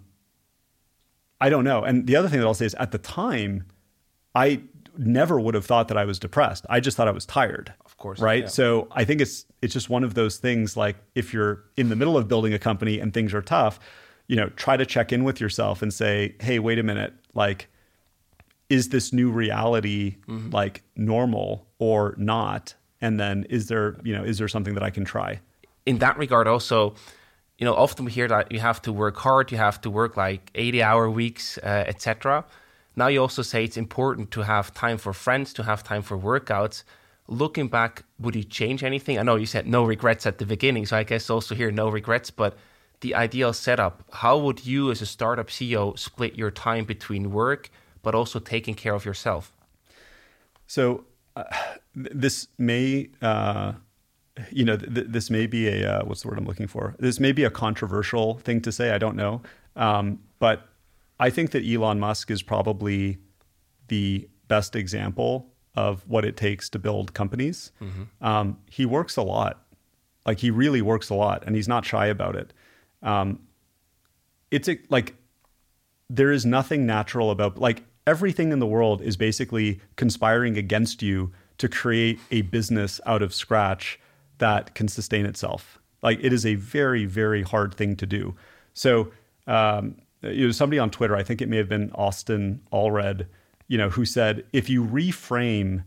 I don't know. And the other thing that I'll say is at the time, I never would have thought that I was depressed. I just thought I was tired. Of course. Right. Yeah. So I think it's it's just one of those things like if you're in the middle of building a company and things are tough, you know, try to check in with yourself and say, hey, wait a minute, like, is this new reality mm-hmm. like normal or not? And then is there, you know, is there something that I can try? in that regard, also, you know, often we hear that you have to work hard, you have to work like 80 hour weeks, uh, etc. Now you also say it's important to have time for friends, to have time for workouts. Looking back, would you change anything? I know you said no regrets at the beginning, so I guess also here no regrets, but the ideal setup, how would you as a startup CEO split your time between work but also taking care of yourself? So uh, this may uh, you know, th- this may be a uh, what's the word I'm looking for? This may be a controversial thing to say. I don't know, um, but I think that Elon Musk is probably the best example of what it takes to build companies. Mm-hmm. Um, he works a lot, like he really works a lot, and he's not shy about it. Um, it's a, like there is nothing natural about like everything in the world is basically conspiring against you to create a business out of scratch that can sustain itself. Like it is a very, very hard thing to do. So, um, you know, somebody on Twitter, I think it may have been Austin Allred, you know, who said if you reframe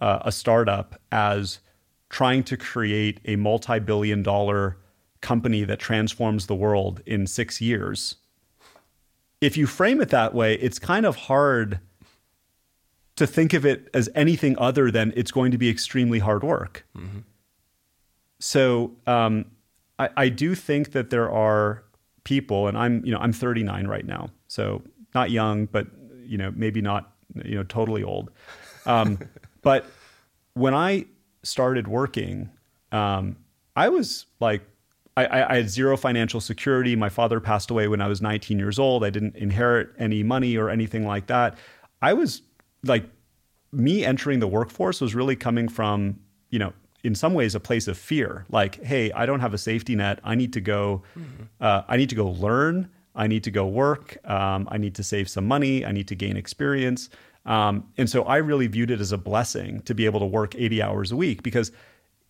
uh, a startup as trying to create a multi-billion dollar company that transforms the world in six years, if you frame it that way, it's kind of hard to think of it as anything other than it's going to be extremely hard work. Mm-hmm. So um, I, I do think that there are people, and I'm you know I'm 39 right now, so not young, but you know maybe not you know totally old. Um, but when I started working, um, I was like, I, I, had zero financial security. My father passed away when I was 19 years old. I didn't inherit any money or anything like that. I was like, me entering the workforce was really coming from, you know, in some ways a place of fear. Like, hey, I don't have a safety net. I need to go. Mm-hmm. Uh, I need to go learn. I need to go work. Um, I need to save some money. I need to gain experience. Um, and so I really viewed it as a blessing to be able to work 80 hours a week because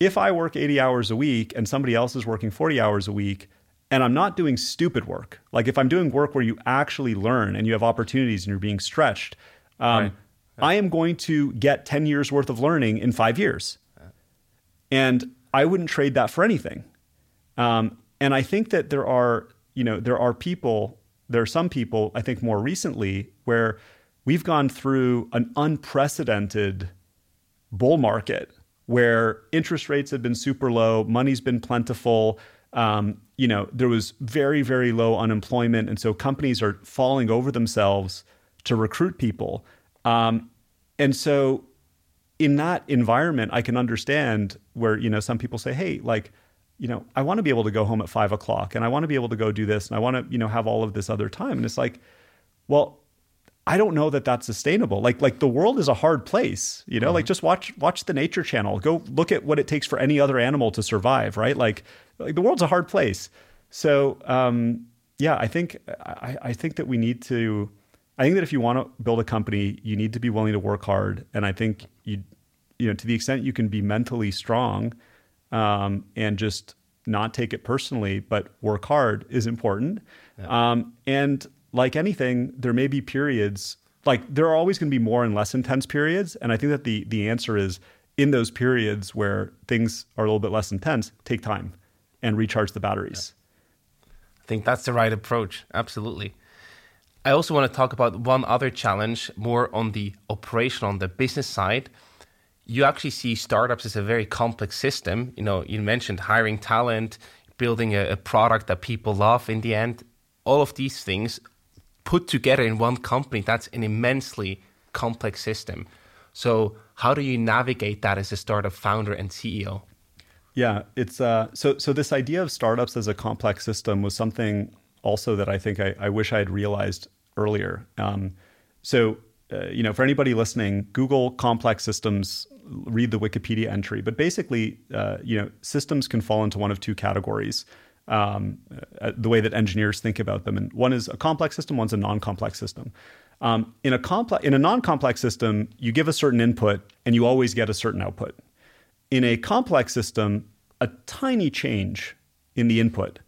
if I work 80 hours a week and somebody else is working 40 hours a week, and I'm not doing stupid work, like if I'm doing work where you actually learn and you have opportunities and you're being stretched, um, right. I am going to get 10 years worth of learning in five years. And I wouldn't trade that for anything. Um, and I think that there are, you know, there are people, there are some people, I think more recently, where we've gone through an unprecedented bull market where interest rates have been super low, money's been plentiful. Um, you know, there was very, very low unemployment. And so companies are falling over themselves to recruit people. Um, and so in that environment, I can understand where, you know, some people say, hey, like, you know, I want to be able to go home at five o'clock and I want to be able to go do this and I want to, you know, have all of this other time. And it's like, well, I don't know that that's sustainable. Like like the world is a hard place, you know. Mm-hmm. Like just watch watch the Nature Channel. Go look at what it takes for any other animal to survive, right? Like like the world's a hard place. So um, yeah, I think I, I think that we need to. I think that if you want to build a company, you need to be willing to work hard, and I think you you know to the extent you can be mentally strong um, and just not take it personally, but work hard is important. Yeah. Um, and like anything, there may be periods like there are always going to be more and less intense periods, and I think that the the answer is in those periods where things are a little bit less intense, take time and recharge the batteries. Yeah. I think that's the right approach. Absolutely. I also want to talk about one other challenge more on the operational, on the business side. You actually see startups as a very complex system. You know, you mentioned hiring talent, building a, a product that people love in the end. All of these things put together in one company, that's an immensely complex system. So, how do you navigate that as a startup founder and CEO? Yeah, it's uh, so so. This idea of startups as a complex system was something also that I think I, I wish I had realized earlier. Um, so, uh, you know, for anybody listening, Google complex systems, read the Wikipedia entry. But basically, uh, you know, systems can fall into one of two categories um, uh, the way that engineers think about them. And one is a complex system, one's a non-complex system. Um, in a complex, in a non-complex system, you give a certain input and you always get a certain output. In a complex system, a tiny change in the input,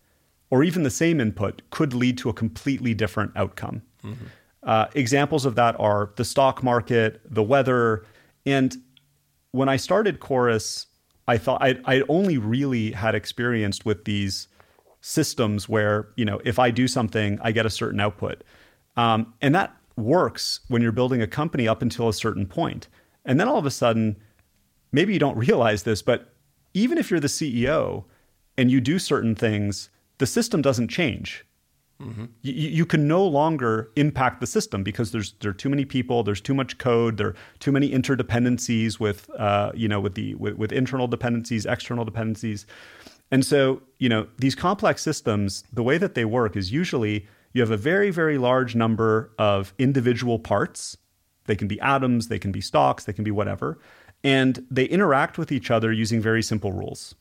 or even the same input, could lead to a completely different outcome. Mm-hmm. Uh, examples of that are the stock market, the weather, and when I started Chorus, I thought I I only really had experienced with these systems where you know if I do something, I get a certain output, um, and that works when you're building a company up until a certain point, and then all of a sudden, maybe you don't realize this, but even if you're the CEO and you do certain things, the system doesn't change. Mm-hmm. You, you, can no longer impact the system because there's there are too many people, there's too much code, there are too many interdependencies with uh, you know with the with, with internal dependencies, external dependencies. And so, you know, these complex systems, the way that they work is usually you have a very, very large number of individual parts. They can be atoms, they can be stocks, they can be whatever. And they interact with each other using very simple rules.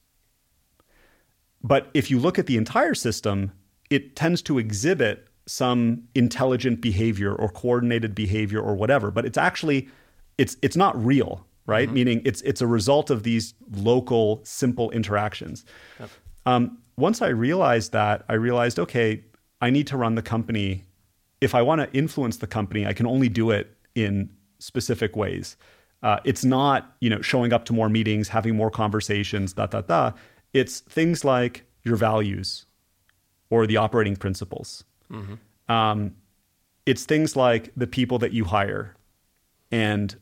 But if you look at the entire system, it tends to exhibit some intelligent behavior or coordinated behavior or whatever, but it's actually it's it's not real right? Mm-hmm. Meaning it's it's a result of these local simple interactions. Yep. Um, once I realized that, I realized okay, I need to run the company. If I want to influence the company, I can only do it in specific ways. Uh, it's not you know showing up to more meetings, having more conversations, da da da. It's things like your values or the operating principles. Mm-hmm. Um, it's things like the people that you hire and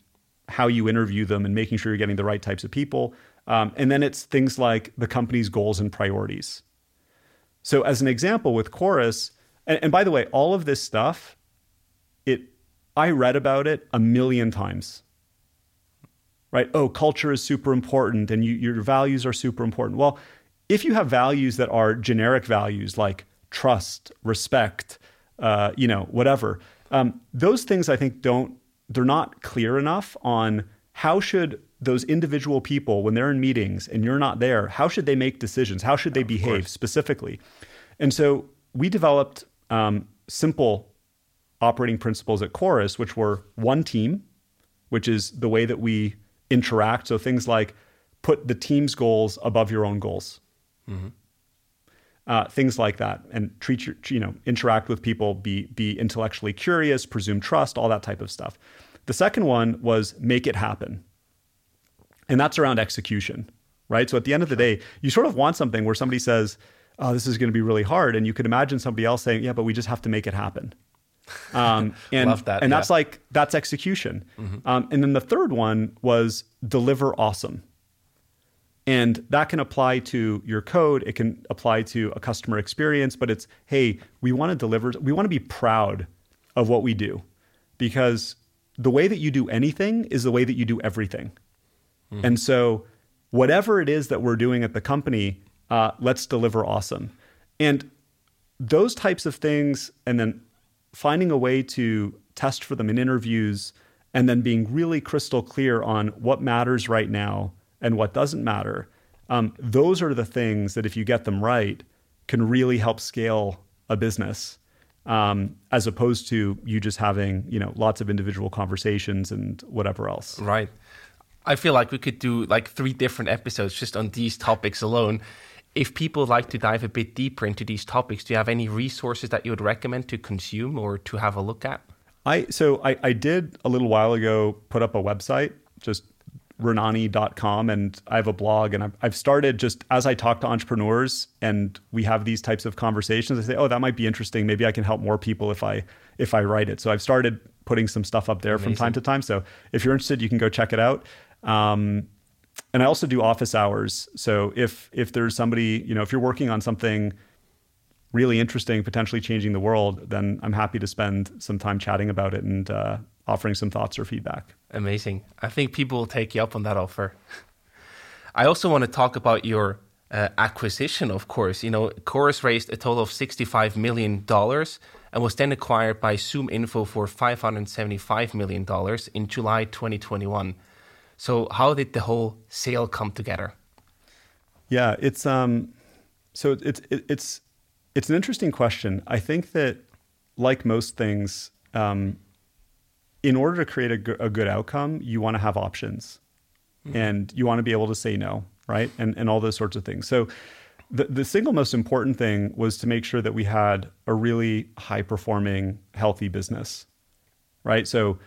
how you interview them and making sure you're getting the right types of people. Um, and then it's things like the company's goals and priorities. So, as an example, with Chorus, and, and by the way, all of this stuff, it I read about it a million times. right? Oh, culture is super important and you, your values are super important. Well, if you have values that are generic values like trust, respect, uh, you know, whatever, um, those things I think don't, they're not clear enough on how should those individual people, when they're in meetings and you're not there, how should they make decisions? How should they behave specifically? And so we developed um, simple operating principles at Chorus, which were one team, which is the way that we interact. So things like put the team's goals above your own goals. Mm-hmm. Uh, things like that, and treat your, you know, interact with people, be be intellectually curious, presume trust, all that type of stuff. The second one was make it happen, and that's around execution, right? So at the end of the day, you sort of want something where somebody says, "Oh, this is going to be really hard," and you could imagine somebody else saying, "Yeah, but we just have to make it happen." Um, and that, and yeah. that's like that's execution. Mm-hmm. Um, and then the third one was deliver awesome. And that can apply to your code. It can apply to a customer experience, but it's, hey, we want to deliver, we want to be proud of what we do because the way that you do anything is the way that you do everything. Mm-hmm. And so, whatever it is that we're doing at the company, uh, let's deliver awesome. And those types of things, and then finding a way to test for them in interviews and then being really crystal clear on what matters right now and what doesn't matter. Um, those are the things that, if you get them right, can really help scale a business, um, as opposed to you just having you know lots of individual conversations and whatever else. Right. I feel like we could do like three different episodes just on these topics alone if people like to dive a bit deeper into these topics, do you have any resources that you would recommend to consume or to have a look at? I so I, I did a little while ago put up a website, just renani.com and I have a blog and I've, I've started just as I talk to entrepreneurs and we have these types of conversations, I say, oh, that might be interesting. Maybe I can help more people if I if I write it. So I've started putting some stuff up there Amazing. from time to time. So if you're interested, you can go check it out. Um, and I also do office hours. So if if there's somebody, you know, if you're working on something really interesting, potentially changing the world, then I'm happy to spend some time chatting about it and uh, offering some thoughts or feedback. Amazing. I think people will take you up on that offer. I also want to talk about your uh, acquisition, of course. You know, Chorus raised a total of $65 million and was then acquired by ZoomInfo for $575 million in July 2021. So how did the whole sale come together? Yeah, it's um, so it's it, it's it's an interesting question. I think that like most things, um, in order to create a, g- a good outcome, you want to have options, mm-hmm. and you want to be able to say no, right, and and all those sorts of things. So. The, the single most important thing was to make sure that we had a really high performing, healthy business, right? So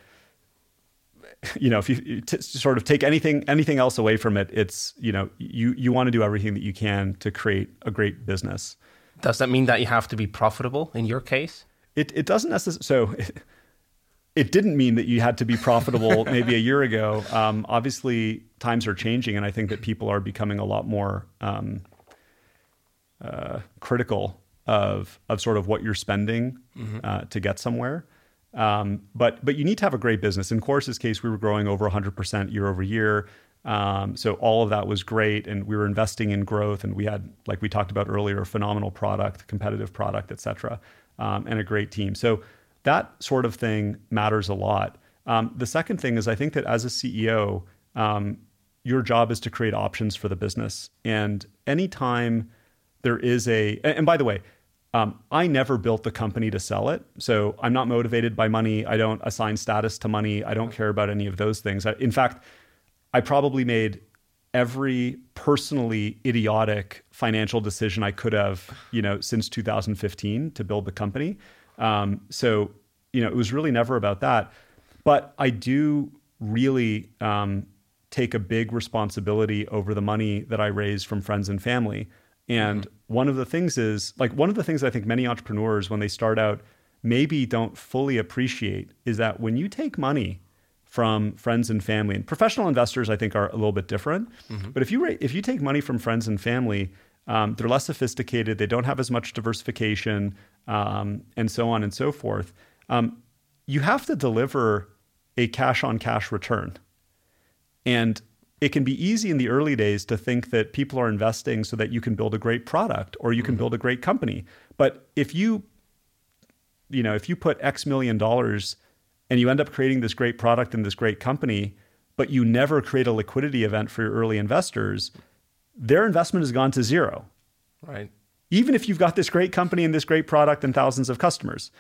you know, if you t- sort of take anything anything else away from it, it's you know, you you want to do everything that you can to create a great business. Does that mean that you have to be profitable in your case? It it doesn't necessarily. So. It, it didn't mean that you had to be profitable maybe a year ago. Um, obviously, times are changing, and I think that people are becoming a lot more um, uh, critical of of sort of what you're spending mm-hmm. uh, to get somewhere. Um, but but you need to have a great business. In Chorus's case, we were growing over 100% year over year. Um, so all of that was great, and we were investing in growth, and we had, like we talked about earlier, a phenomenal product, competitive product, et cetera, um, and a great team. So that sort of thing matters a lot. Um, the second thing is, I think that as a CEO, um, your job is to create options for the business, and anytime there is a, and by the way, um, I never built the company to sell it. So I'm not motivated by money. I don't assign status to money. I don't care about any of those things. In fact, I probably made every personally idiotic financial decision I could have, you know, since 2015 to build the company. Um, so, you know, it was really never about that. But I do really um, take a big responsibility over the money that I raise from friends and family. And mm-hmm. one of the things is like one of the things I think many entrepreneurs, when they start out, maybe don't fully appreciate is that when you take money from friends and family, and professional investors, I think, are a little bit different. Mm-hmm. But if you if you take money from friends and family, um, they're less sophisticated. They don't have as much diversification, um, and so on and so forth. Um, you have to deliver a cash on cash return. And it can be easy in the early days to think that people are investing so that you can build a great product or you can mm-hmm. build a great company. But if you you know, if you put X million dollars and you end up creating this great product and this great company, but you never create a liquidity event for your early investors, their investment has gone to zero. Right. Even if you've got this great company and this great product and thousands of customers.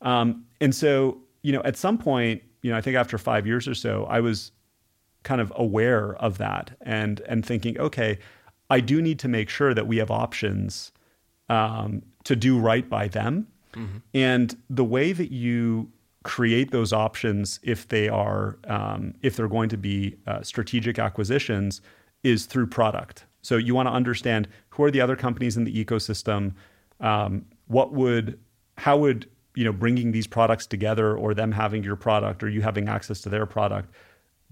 Um, and so, you know, at some point, you know, I think after five years or so, I was kind of aware of that and and thinking, okay, I do need to make sure that we have options um, to do right by them. Mm-hmm. And the way that you create those options, if they are um, if they're going to be uh, strategic acquisitions, is through product. So you want to understand who are the other companies in the ecosystem. Um, what would how would you know bringing these products together or them having your product or you having access to their product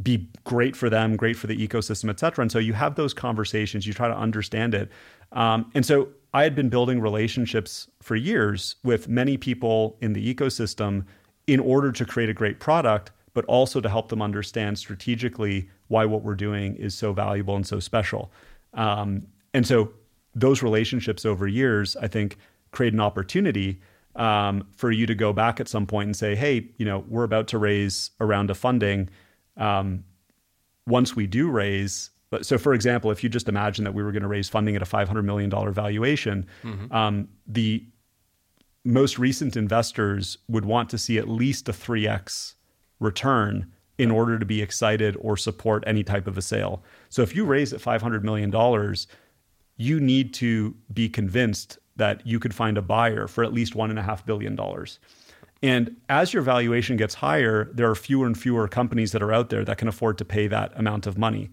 be great for them, great for the ecosystem, et cetera. And so you have those conversations, you try to understand it. Um, and so I had been building relationships for years with many people in the ecosystem in order to create a great product, but also to help them understand strategically why what we're doing is so valuable and so special. Um, and so those relationships over years, I think, create an opportunity um, for you to go back at some point and say, hey, you know, we're about to raise a round of funding um, once we do raise, so for example, if you just imagine that we were going to raise funding at a $500 million valuation, mm-hmm. um, the most recent investors would want to see at least a 3x return in order to be excited or support any type of a sale. So if you raise at $500 million, you need to be convinced that you could find a buyer for at least $1.5 billion. And as your valuation gets higher, there are fewer and fewer companies that are out there that can afford to pay that amount of money.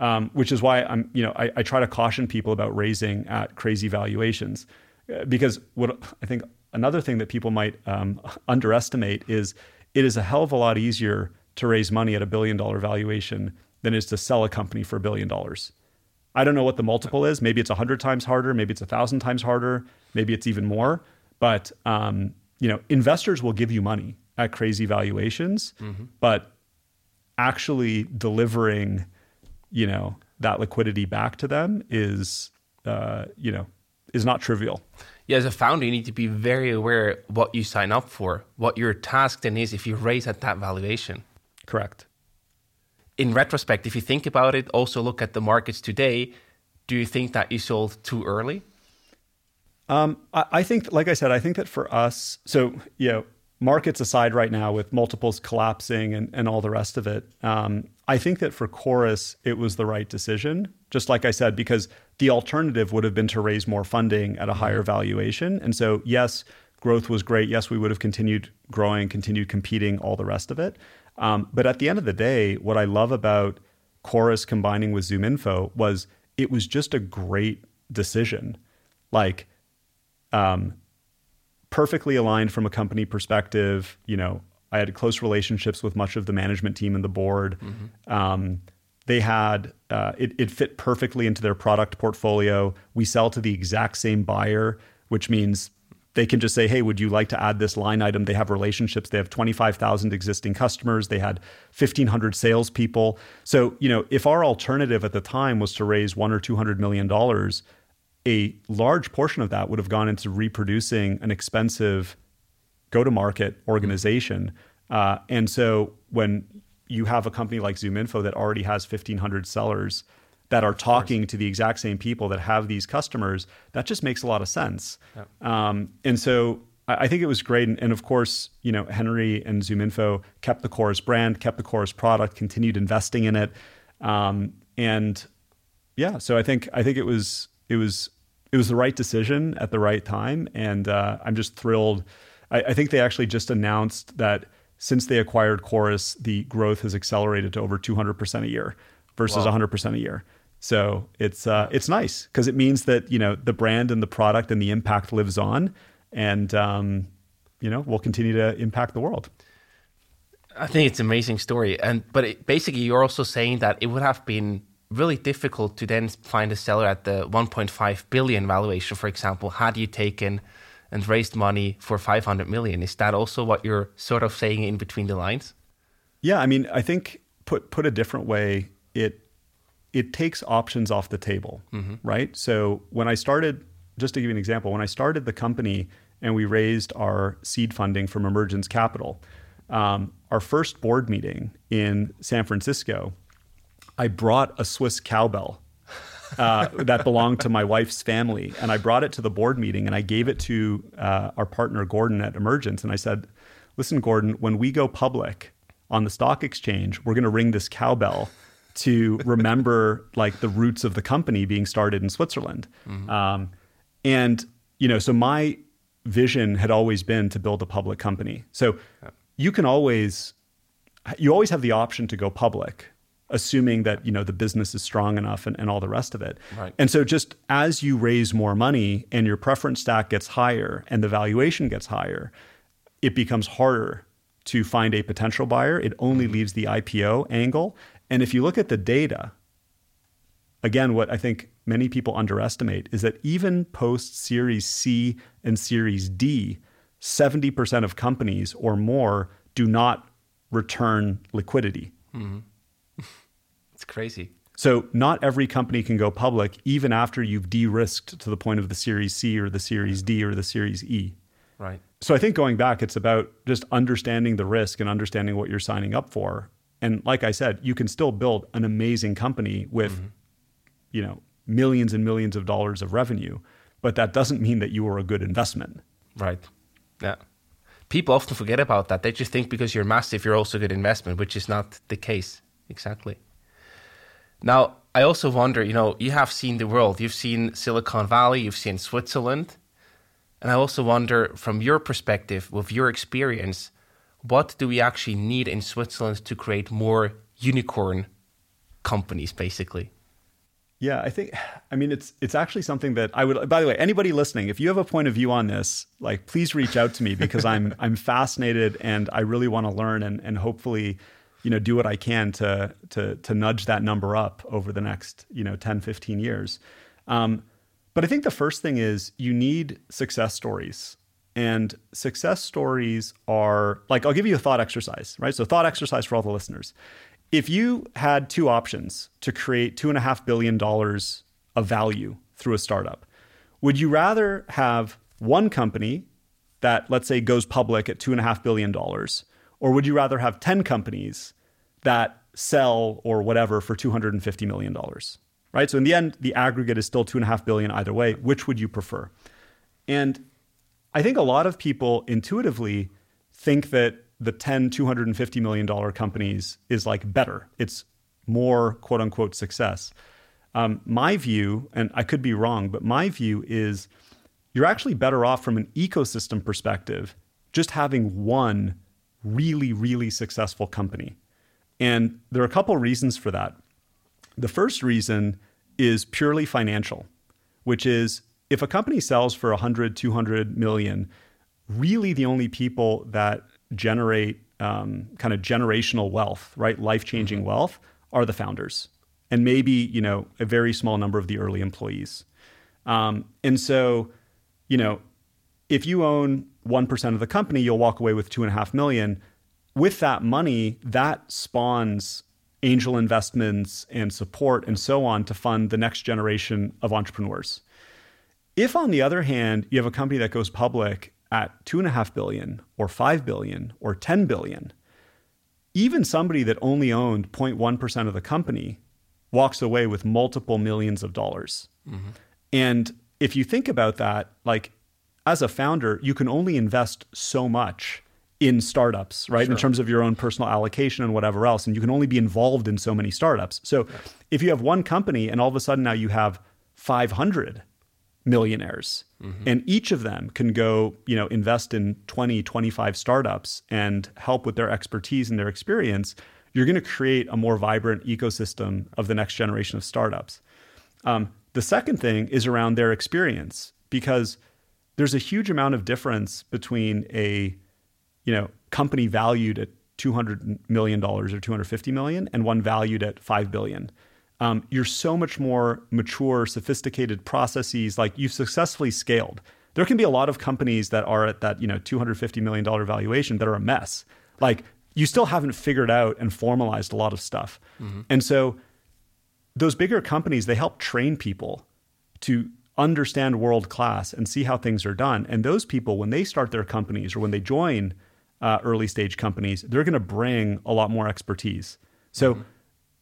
Um, which is why I'm, you know, I, I, try to caution people about raising at crazy valuations, uh, because what I think another thing that people might um, underestimate is it is a hell of a lot easier to raise money at a billion dollar valuation than it is to sell a company for a billion dollars. I don't know what the multiple is. Maybe it's a hundred times harder. Maybe it's a thousand times harder. Maybe it's even more. But um, you know, investors will give you money at crazy valuations, mm-hmm. but actually delivering, you know, that liquidity back to them is, uh, you know, is not trivial. Yeah, as a founder, you need to be very aware what you sign up for, what your task then is if you raise at that valuation. Correct. In retrospect, if you think about it, also look at the markets today. Do you think that you sold too early? Um, I, I, think, like I said, I think that for us, so you know, markets aside right now with multiples collapsing and, and all the rest of it, um, I think that for Chorus, it was the right decision. Just like I said, because the alternative would have been to raise more funding at a mm-hmm. higher valuation. And so, yes, growth was great. Yes, we would have continued growing, continued competing, all the rest of it. Um, but at the end of the day, what I love about Chorus combining with ZoomInfo was it was just a great decision. Like um, perfectly aligned from a company perspective. You know, I had close relationships with much of the management team and the board. Mm-hmm. Um, they had uh, it, it fit perfectly into their product portfolio. We sell to the exact same buyer, which means they can just say, "Hey, would you like to add this line item?" They have relationships. They have twenty five thousand existing customers. They had fifteen hundred salespeople. So you know, if our alternative at the time was to raise one or two hundred million dollars, a large portion of that would have gone into reproducing an expensive go to market organization. Uh, and so when you have a company like ZoomInfo that already has 1,500 sellers that are talking to the exact same people that have these customers, that just makes a lot of sense. Yeah. Um, and so I, I think it was great. And, and, of course, you know, Henry and ZoomInfo kept the Chorus brand, kept the Chorus product, continued investing in it. Um, and yeah, so I think I think it was it was it was the right decision at the right time, and uh, I'm just thrilled. I, I, think they actually just announced that since they acquired Chorus, the growth has accelerated to over 200 percent a year versus 100 percent a year. So it's uh, it's nice because it means that you know the brand and the product and the impact lives on, and um, you know we'll continue to impact the world. I think it's an amazing story, and but it, basically you're also saying that it would have been really difficult to then find a seller at the 1.5 billion valuation, for example, had you taken and raised money for 500 million. Is that also what you're sort of saying in between the lines? Yeah, I mean, I think put put a different way, it it takes options off the table, right? So when I started, just to give you an example, when I started the company and we raised our seed funding from Emergence Capital, um, our first board meeting in San Francisco, I brought a Swiss cowbell uh, that belonged to my wife's family, and I brought it to the board meeting and I gave it to uh, our partner Gordon at Emergence, and I said, "Listen, Gordon, when we go public on the stock exchange, we're going to ring this cowbell." to remember like the roots of the company being started in Switzerland. Um, and, you know, so my vision had always been to build a public company. So you can always, you always have the option to go public, assuming that, you know, the business is strong enough and, and all the rest of it. Right. And so just as you raise more money and your preference stack gets higher and the valuation gets higher, it becomes harder to find a potential buyer. It only mm-hmm. leaves the IPO angle. And if you look at the data, again, what I think many people underestimate is that even post Series C and Series D, 70% of companies or more do not return liquidity. Mm-hmm. It's crazy. So, not every company can go public even after you've de risked to the point of the Series C or the Series D or the Series E. Right. So I think going back, it's about just understanding the risk and understanding what you're signing up for. And like I said, you can still build an amazing company with, mm-hmm. you know, millions and millions of dollars of revenue, but that doesn't mean that you are a good investment. Right. Yeah. People often forget about that. They just think because you're massive, you're also a good investment, which is not the case. Exactly. Now, I also wonder, you know, you have seen the world. You've seen Silicon Valley, you've seen Switzerland. And I also wonder, from your perspective, with your experience, what do we actually need in Switzerland to create more unicorn companies, basically? Yeah, I think I mean it's it's actually something that I would by the way, anybody listening, if you have a point of view on this, like please reach out to me because I'm I'm fascinated and I really want to learn and and hopefully, you know, do what I can to to to nudge that number up over the next, you know, 10, 15 years. Um, but I think the first thing is you need success stories. And success stories are like, I'll give you a thought exercise, right? So, thought exercise for all the listeners. If you had two options to create $2.5 billion of value through a startup, would you rather have one company that, let's say, goes public at $2.5 billion, or would you rather have 10 companies that sell or whatever for $250 million? Right. So in the end, the aggregate is still two and a half billion either way. Which would you prefer? And I think a lot of people intuitively think that the 10, $250 million companies is like better. It's more quote unquote success. Um, my view, and I could be wrong, but my view is you're actually better off from an ecosystem perspective just having one really, really successful company. And there are a couple reasons for that. The first reason is purely financial, which is if a company sells for 100, 200 million, really the only people that generate um, kind of generational wealth, right, life changing wealth, are the founders, and maybe you know a very small number of the early employees. Um, and so, you know, if you own one percent of the company, you'll walk away with two and a half million. With that money, that spawns angel investments and support and so on to fund the next generation of entrepreneurs. If, on the other hand, you have a company that goes public at two and a half billion or five billion or 10 billion, even somebody that only owned 0.1% of the company walks away with multiple millions of dollars. Mm-hmm. And if you think about that, like as a founder, you can only invest so much in startups, right? Sure. In terms of your own personal allocation and whatever else. And you can only be involved in so many startups. So if you have one company and all of a sudden now you have 500 millionaires mm-hmm. and each of them can go, you know, invest in 20, 25 startups and help with their expertise and their experience, you're going to create a more vibrant ecosystem of the next generation of startups. Um, the second thing is around their experience because there's a huge amount of difference between a you know, company valued at $200 million or 250 million and one valued at 5 billion. Um, you're so much more mature, sophisticated processes. Like you've successfully scaled. There can be a lot of companies that are at that you know 250 million dollar valuation that are a mess. Like you still haven't figured out and formalized a lot of stuff. Mm-hmm. And so those bigger companies they help train people to understand world class and see how things are done. And those people, when they start their companies or when they join uh, early stage companies, they're going to bring a lot more expertise. So mm-hmm.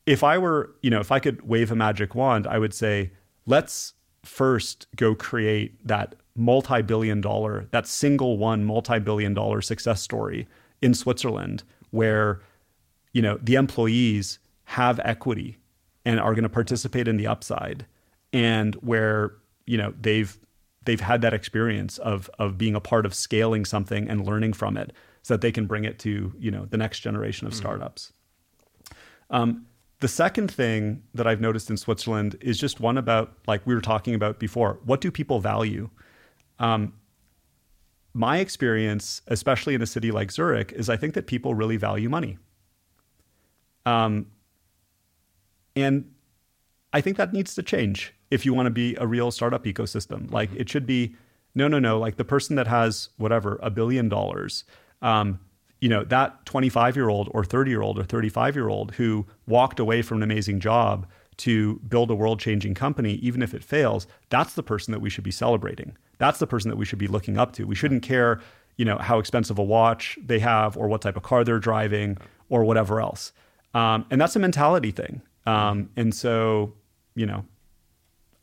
if I were, you know, if I could wave a magic wand, I would say, let's first go create that multi billion dollar, that single one multi billion dollar success story in Switzerland where, you know, the employees have equity and are going to participate in the upside and where you know they've they've had that experience of of being a part of scaling something and learning from it so that they can bring it to you know the next generation of mm-hmm. startups um, the second thing that i've noticed in switzerland is just one about like we were talking about before what do people value um, my experience especially in a city like zurich is i think that people really value money um, and i think that needs to change if you want to be a real startup ecosystem. Like mm-hmm. it should be no, no, no. Like the person that has whatever a billion dollars, um, you know, that 25 year old or 30 year old or 35 year old who walked away from an amazing job to build a world changing company, even if it fails, that's the person that we should be celebrating. That's the person that we should be looking up to. We shouldn't care, you know, how expensive a watch they have or what type of car they're driving or whatever else. Um, and that's a mentality thing. Um, and so, you know,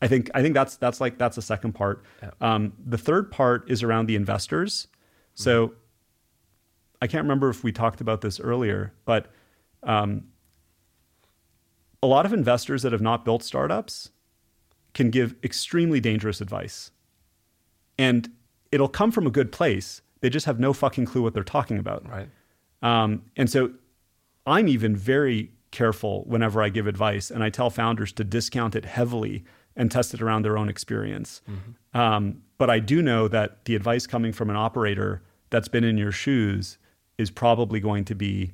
I think I think that's that's like that's the second part. Um, the third part is around the investors. So mm-hmm. I can't remember if we talked about this earlier, but um, a lot of investors that have not built startups can give extremely dangerous advice, and it'll come from a good place. They just have no fucking clue what they're talking about. Right. Um, and so I'm even very careful whenever I give advice, and I tell founders to discount it heavily and test it around their own experience. Mm-hmm. Um, but I do know that the advice coming from an operator that's been in your shoes is probably going to be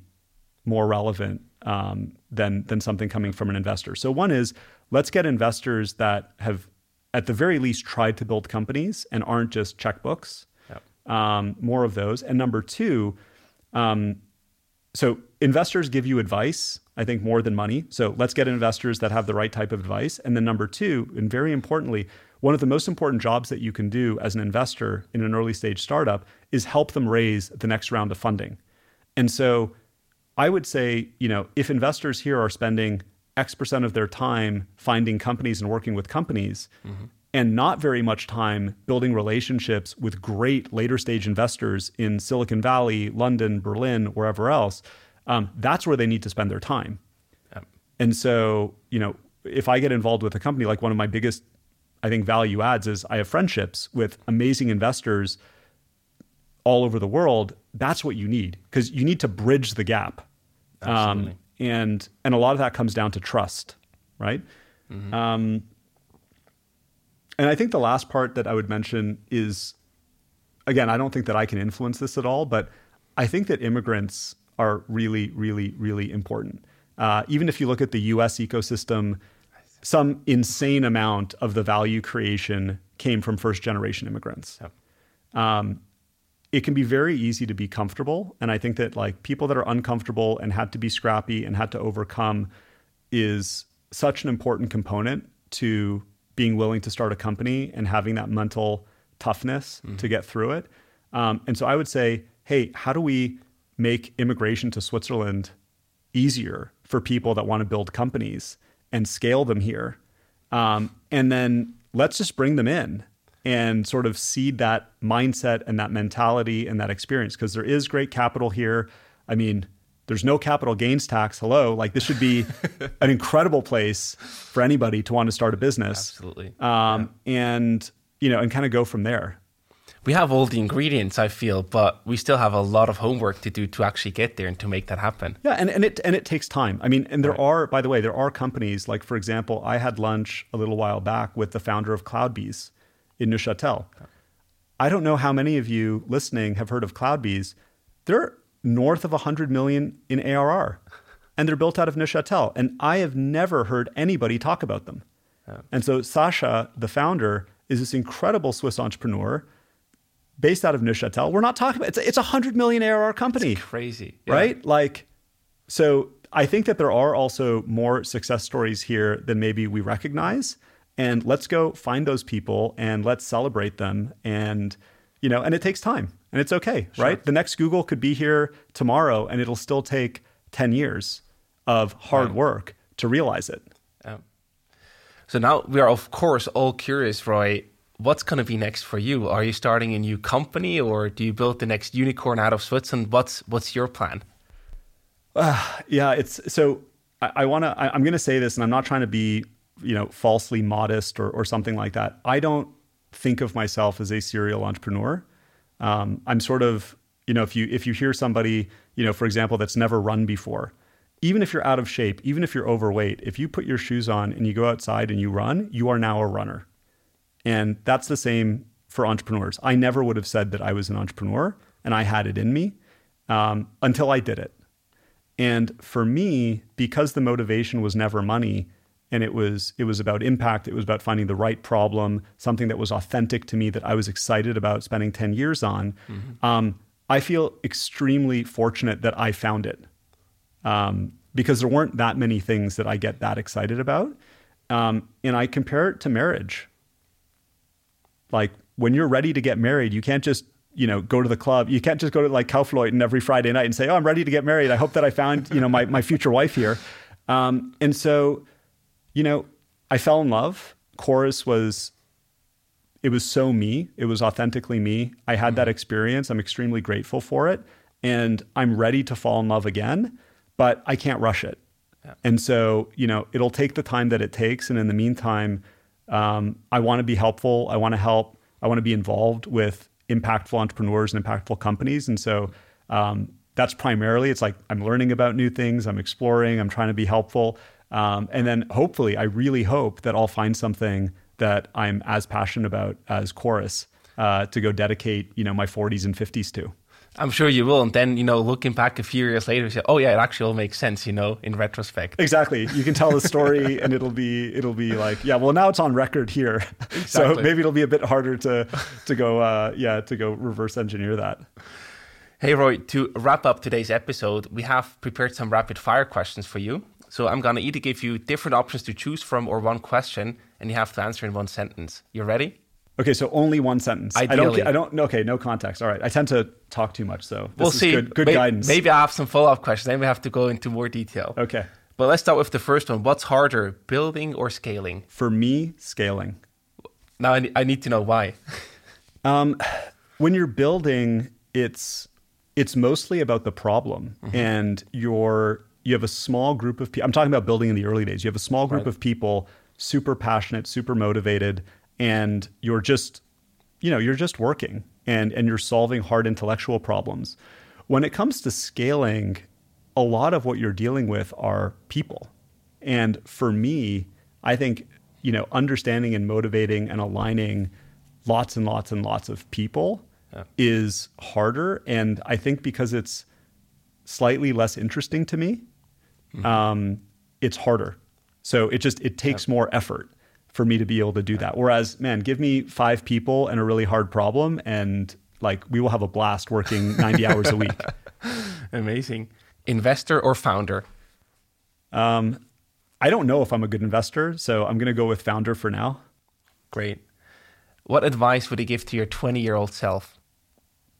more relevant um, than than something coming from an investor. So one is let's get investors that have at the very least tried to build companies and aren't just checkbooks. Yep. Um, more of those. And number two, um, so investors give you advice I think, more than money. So let's get investors that have the right type of advice. And then number two, and very importantly, one of the most important jobs that you can do as an investor in an early stage startup is help them raise the next round of funding. And so I would say, you know, if investors here are spending X percent of their time finding companies and working with companies, mm-hmm. and not very much time building relationships with great later stage investors in Silicon Valley, London, Berlin, wherever else, um, that's where they need to spend their time. Yep. And so, you know, if I get involved with a company, like one of my biggest, I think, value adds is I have friendships with amazing investors all over the world. That's what you need because you need to bridge the gap. Um, and and a lot of that comes down to trust, right? Mm-hmm. Um, and I think the last part that I would mention is, again, I don't think that I can influence this at all, but I think that immigrants are really, really, really important. Uh, even if you look at the US ecosystem, some insane amount of the value creation came from first generation immigrants. Yep. Um, it can be very easy to be comfortable. And I think that like people that are uncomfortable and had to be scrappy and had to overcome is such an important component to being willing to start a company and having that mental toughness mm-hmm. to get through it. Um, and so I would say, hey, how do we make immigration to Switzerland easier for people that want to build companies and scale them here. Um, and then let's just bring them in and sort of seed that mindset and that mentality and that experience because there is great capital here. I mean, there's no capital gains tax. Hello, like this should be an incredible place for anybody to want to start a business. Absolutely. Um, yeah. And you know, and kind of go from there we have all the ingredients, I feel, but we still have a lot of homework to do to actually get there and to make that happen. Yeah, and, and it and it takes time. I mean, and there right. are, by the way, there are companies like, for example, I had lunch a little while back with the founder of CloudBees in Neuchâtel. Okay. I don't know how many of you listening have heard of CloudBees. They're north of 100 million in ARR, and they're built out of Neuchâtel. And I have never heard anybody talk about them. Yeah. And so Sacha, the founder, is this incredible Swiss entrepreneur based out of Neuchâtel. We're not talking about it's a, it's a hundred million ARR company. It's crazy, yeah. right? Like, so I think that there are also more success stories here than maybe we recognize. And let's go find those people and let's celebrate them. And, you know, and it takes time and it's okay, sure. right? The next Google could be here tomorrow and it'll still take 10 years of hard work to realize it. So now we are, of course, all curious, Roy. What's going to be next for you? Are you starting a new company, or do you build the next unicorn out of Switzerland? What's what's your plan? Uh, yeah, it's so. I, I want to. I'm going to say this, and I'm not trying to be, you know, falsely modest or or something like that. I don't think of myself as a serial entrepreneur. Um, I'm sort of, you know, if you if you hear somebody, you know, for example, that's never run before, even if you're out of shape, even if you're overweight, if you put your shoes on and you go outside and you run, you are now a runner. And that's the same for entrepreneurs. I never would have said that I was an entrepreneur and I had it in me um, until I did it. And for me, because the motivation was never money, and it was it was about impact, it was about finding the right problem, something that was authentic to me that I was excited about spending ten years on. Mm-hmm. Um, I feel extremely fortunate that I found it um, because there weren't that many things that I get that excited about. Um, and I compare it to marriage. Like when you're ready to get married, you can't just you know go to the club. You can't just go to like Kaufleuten every Friday night and say, "Oh, I'm ready to get married. I hope that I found you know my my future wife here." Um, and so, you know, I fell in love. Chorus was it was so me. It was authentically me. I had that experience. I'm extremely grateful for it. And I'm ready to fall in love again but I can't rush it. Yeah. And so, you know, it'll take the time that it takes. And in the meantime, um, I want to be helpful. I want to help. I want to be involved with impactful entrepreneurs and impactful companies. And so um, that's primarily, it's like I'm learning about new things, I'm exploring, I'm trying to be helpful. Um, and then hopefully, I really hope that I'll find something that I'm as passionate about as Chorus uh, to go dedicate, you know, my 40s and 50s to. I'm sure you will. And then, you know, looking back a few years later, you say, oh yeah, it actually all makes sense, you know, in retrospect. Exactly. You can tell the story and it'll be it'll be like, yeah, well now it's on record here. Exactly. So maybe it'll be a bit harder to to go uh yeah, to go reverse engineer that. Hey Roy, to wrap up today's episode, we have prepared some rapid fire questions for you. So I'm gonna either give you different options to choose from or one question, and you have to answer in one sentence. You ready? Okay, so only one sentence. Ideally. I don't. I don't. Okay, no context. All right. I tend to talk too much, so we'll see. Good, good maybe, guidance. Maybe I have some follow up questions. Then we have to go into more detail. Okay. But let's start with the first one. What's harder, building or scaling? For me, scaling. Now I, I need to know why. um, when you're building, it's it's mostly about the problem, mm-hmm. and you're you have a small group of people. I'm talking about building in the early days. You have a small group right. of people, super passionate, super motivated and you're just you know you're just working and and you're solving hard intellectual problems when it comes to scaling a lot of what you're dealing with are people and for me i think you know understanding and motivating and aligning lots and lots and lots of people yeah. is harder and i think because it's slightly less interesting to me mm-hmm. um, it's harder so it just it takes yeah. more effort for me to be able to do that. Whereas, man, give me five people and a really hard problem, and like we will have a blast working 90 hours a week. Amazing. Investor or founder? Um, I don't know if I'm a good investor, so I'm going to go with founder for now. Great. What advice would you give to your 20 year old self?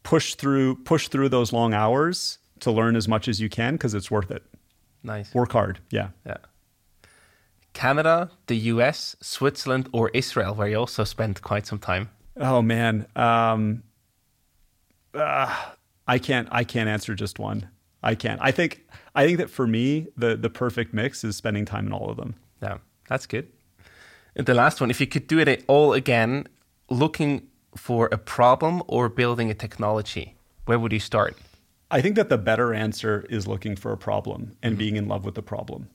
Push through, push through those long hours to learn as much as you can because it's worth it. Nice. Work hard. Yeah. Yeah. Canada, the US, Switzerland, or Israel, where you also spent quite some time? Oh man, um, uh, I can't. I can't answer just one. I can't. I think. I think that for me, the the perfect mix is spending time in all of them. Yeah, that's good. And the last one, if you could do it all again, looking for a problem or building a technology, where would you start? I think that the better answer is looking for a problem and mm-hmm. being in love with the problem.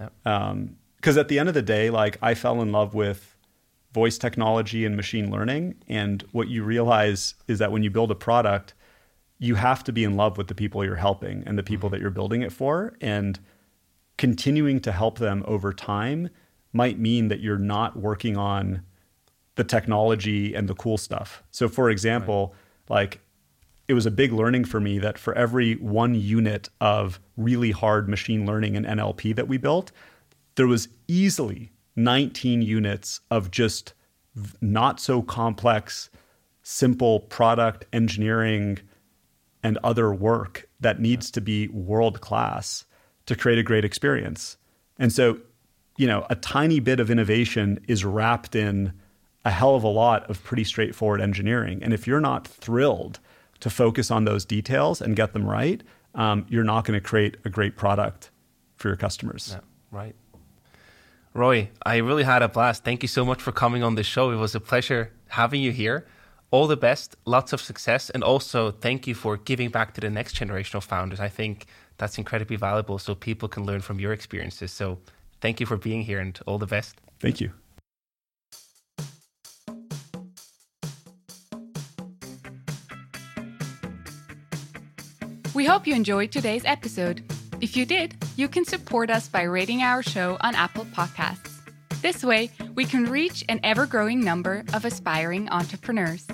Yep. Um, because at the end of the day, like I fell in love with voice technology and machine learning. And what you realize is that when you build a product, you have to be in love with the people you're helping and the people mm-hmm. that you're building it for. And continuing to help them over time might mean that you're not working on the technology and the cool stuff. So, for example, right. like it was a big learning for me that for every one unit of really hard machine learning and NLP that we built, there was easily 19 units of just not so complex, simple product engineering and other work that needs to be world class to create a great experience. And so, you know, a tiny bit of innovation is wrapped in a hell of a lot of pretty straightforward engineering. And if you're not thrilled to focus on those details and get them right, um, you're not going to create a great product for your customers. Yeah, right. Roy, I really had a blast. Thank you so much for coming on the show. It was a pleasure having you here. All the best, lots of success, and also thank you for giving back to the next generation of founders. I think that's incredibly valuable so people can learn from your experiences. So thank you for being here and all the best. Thank you. We hope you enjoyed today's episode. If you did, you can support us by rating our show on Apple Podcasts. This way, we can reach an ever growing number of aspiring entrepreneurs.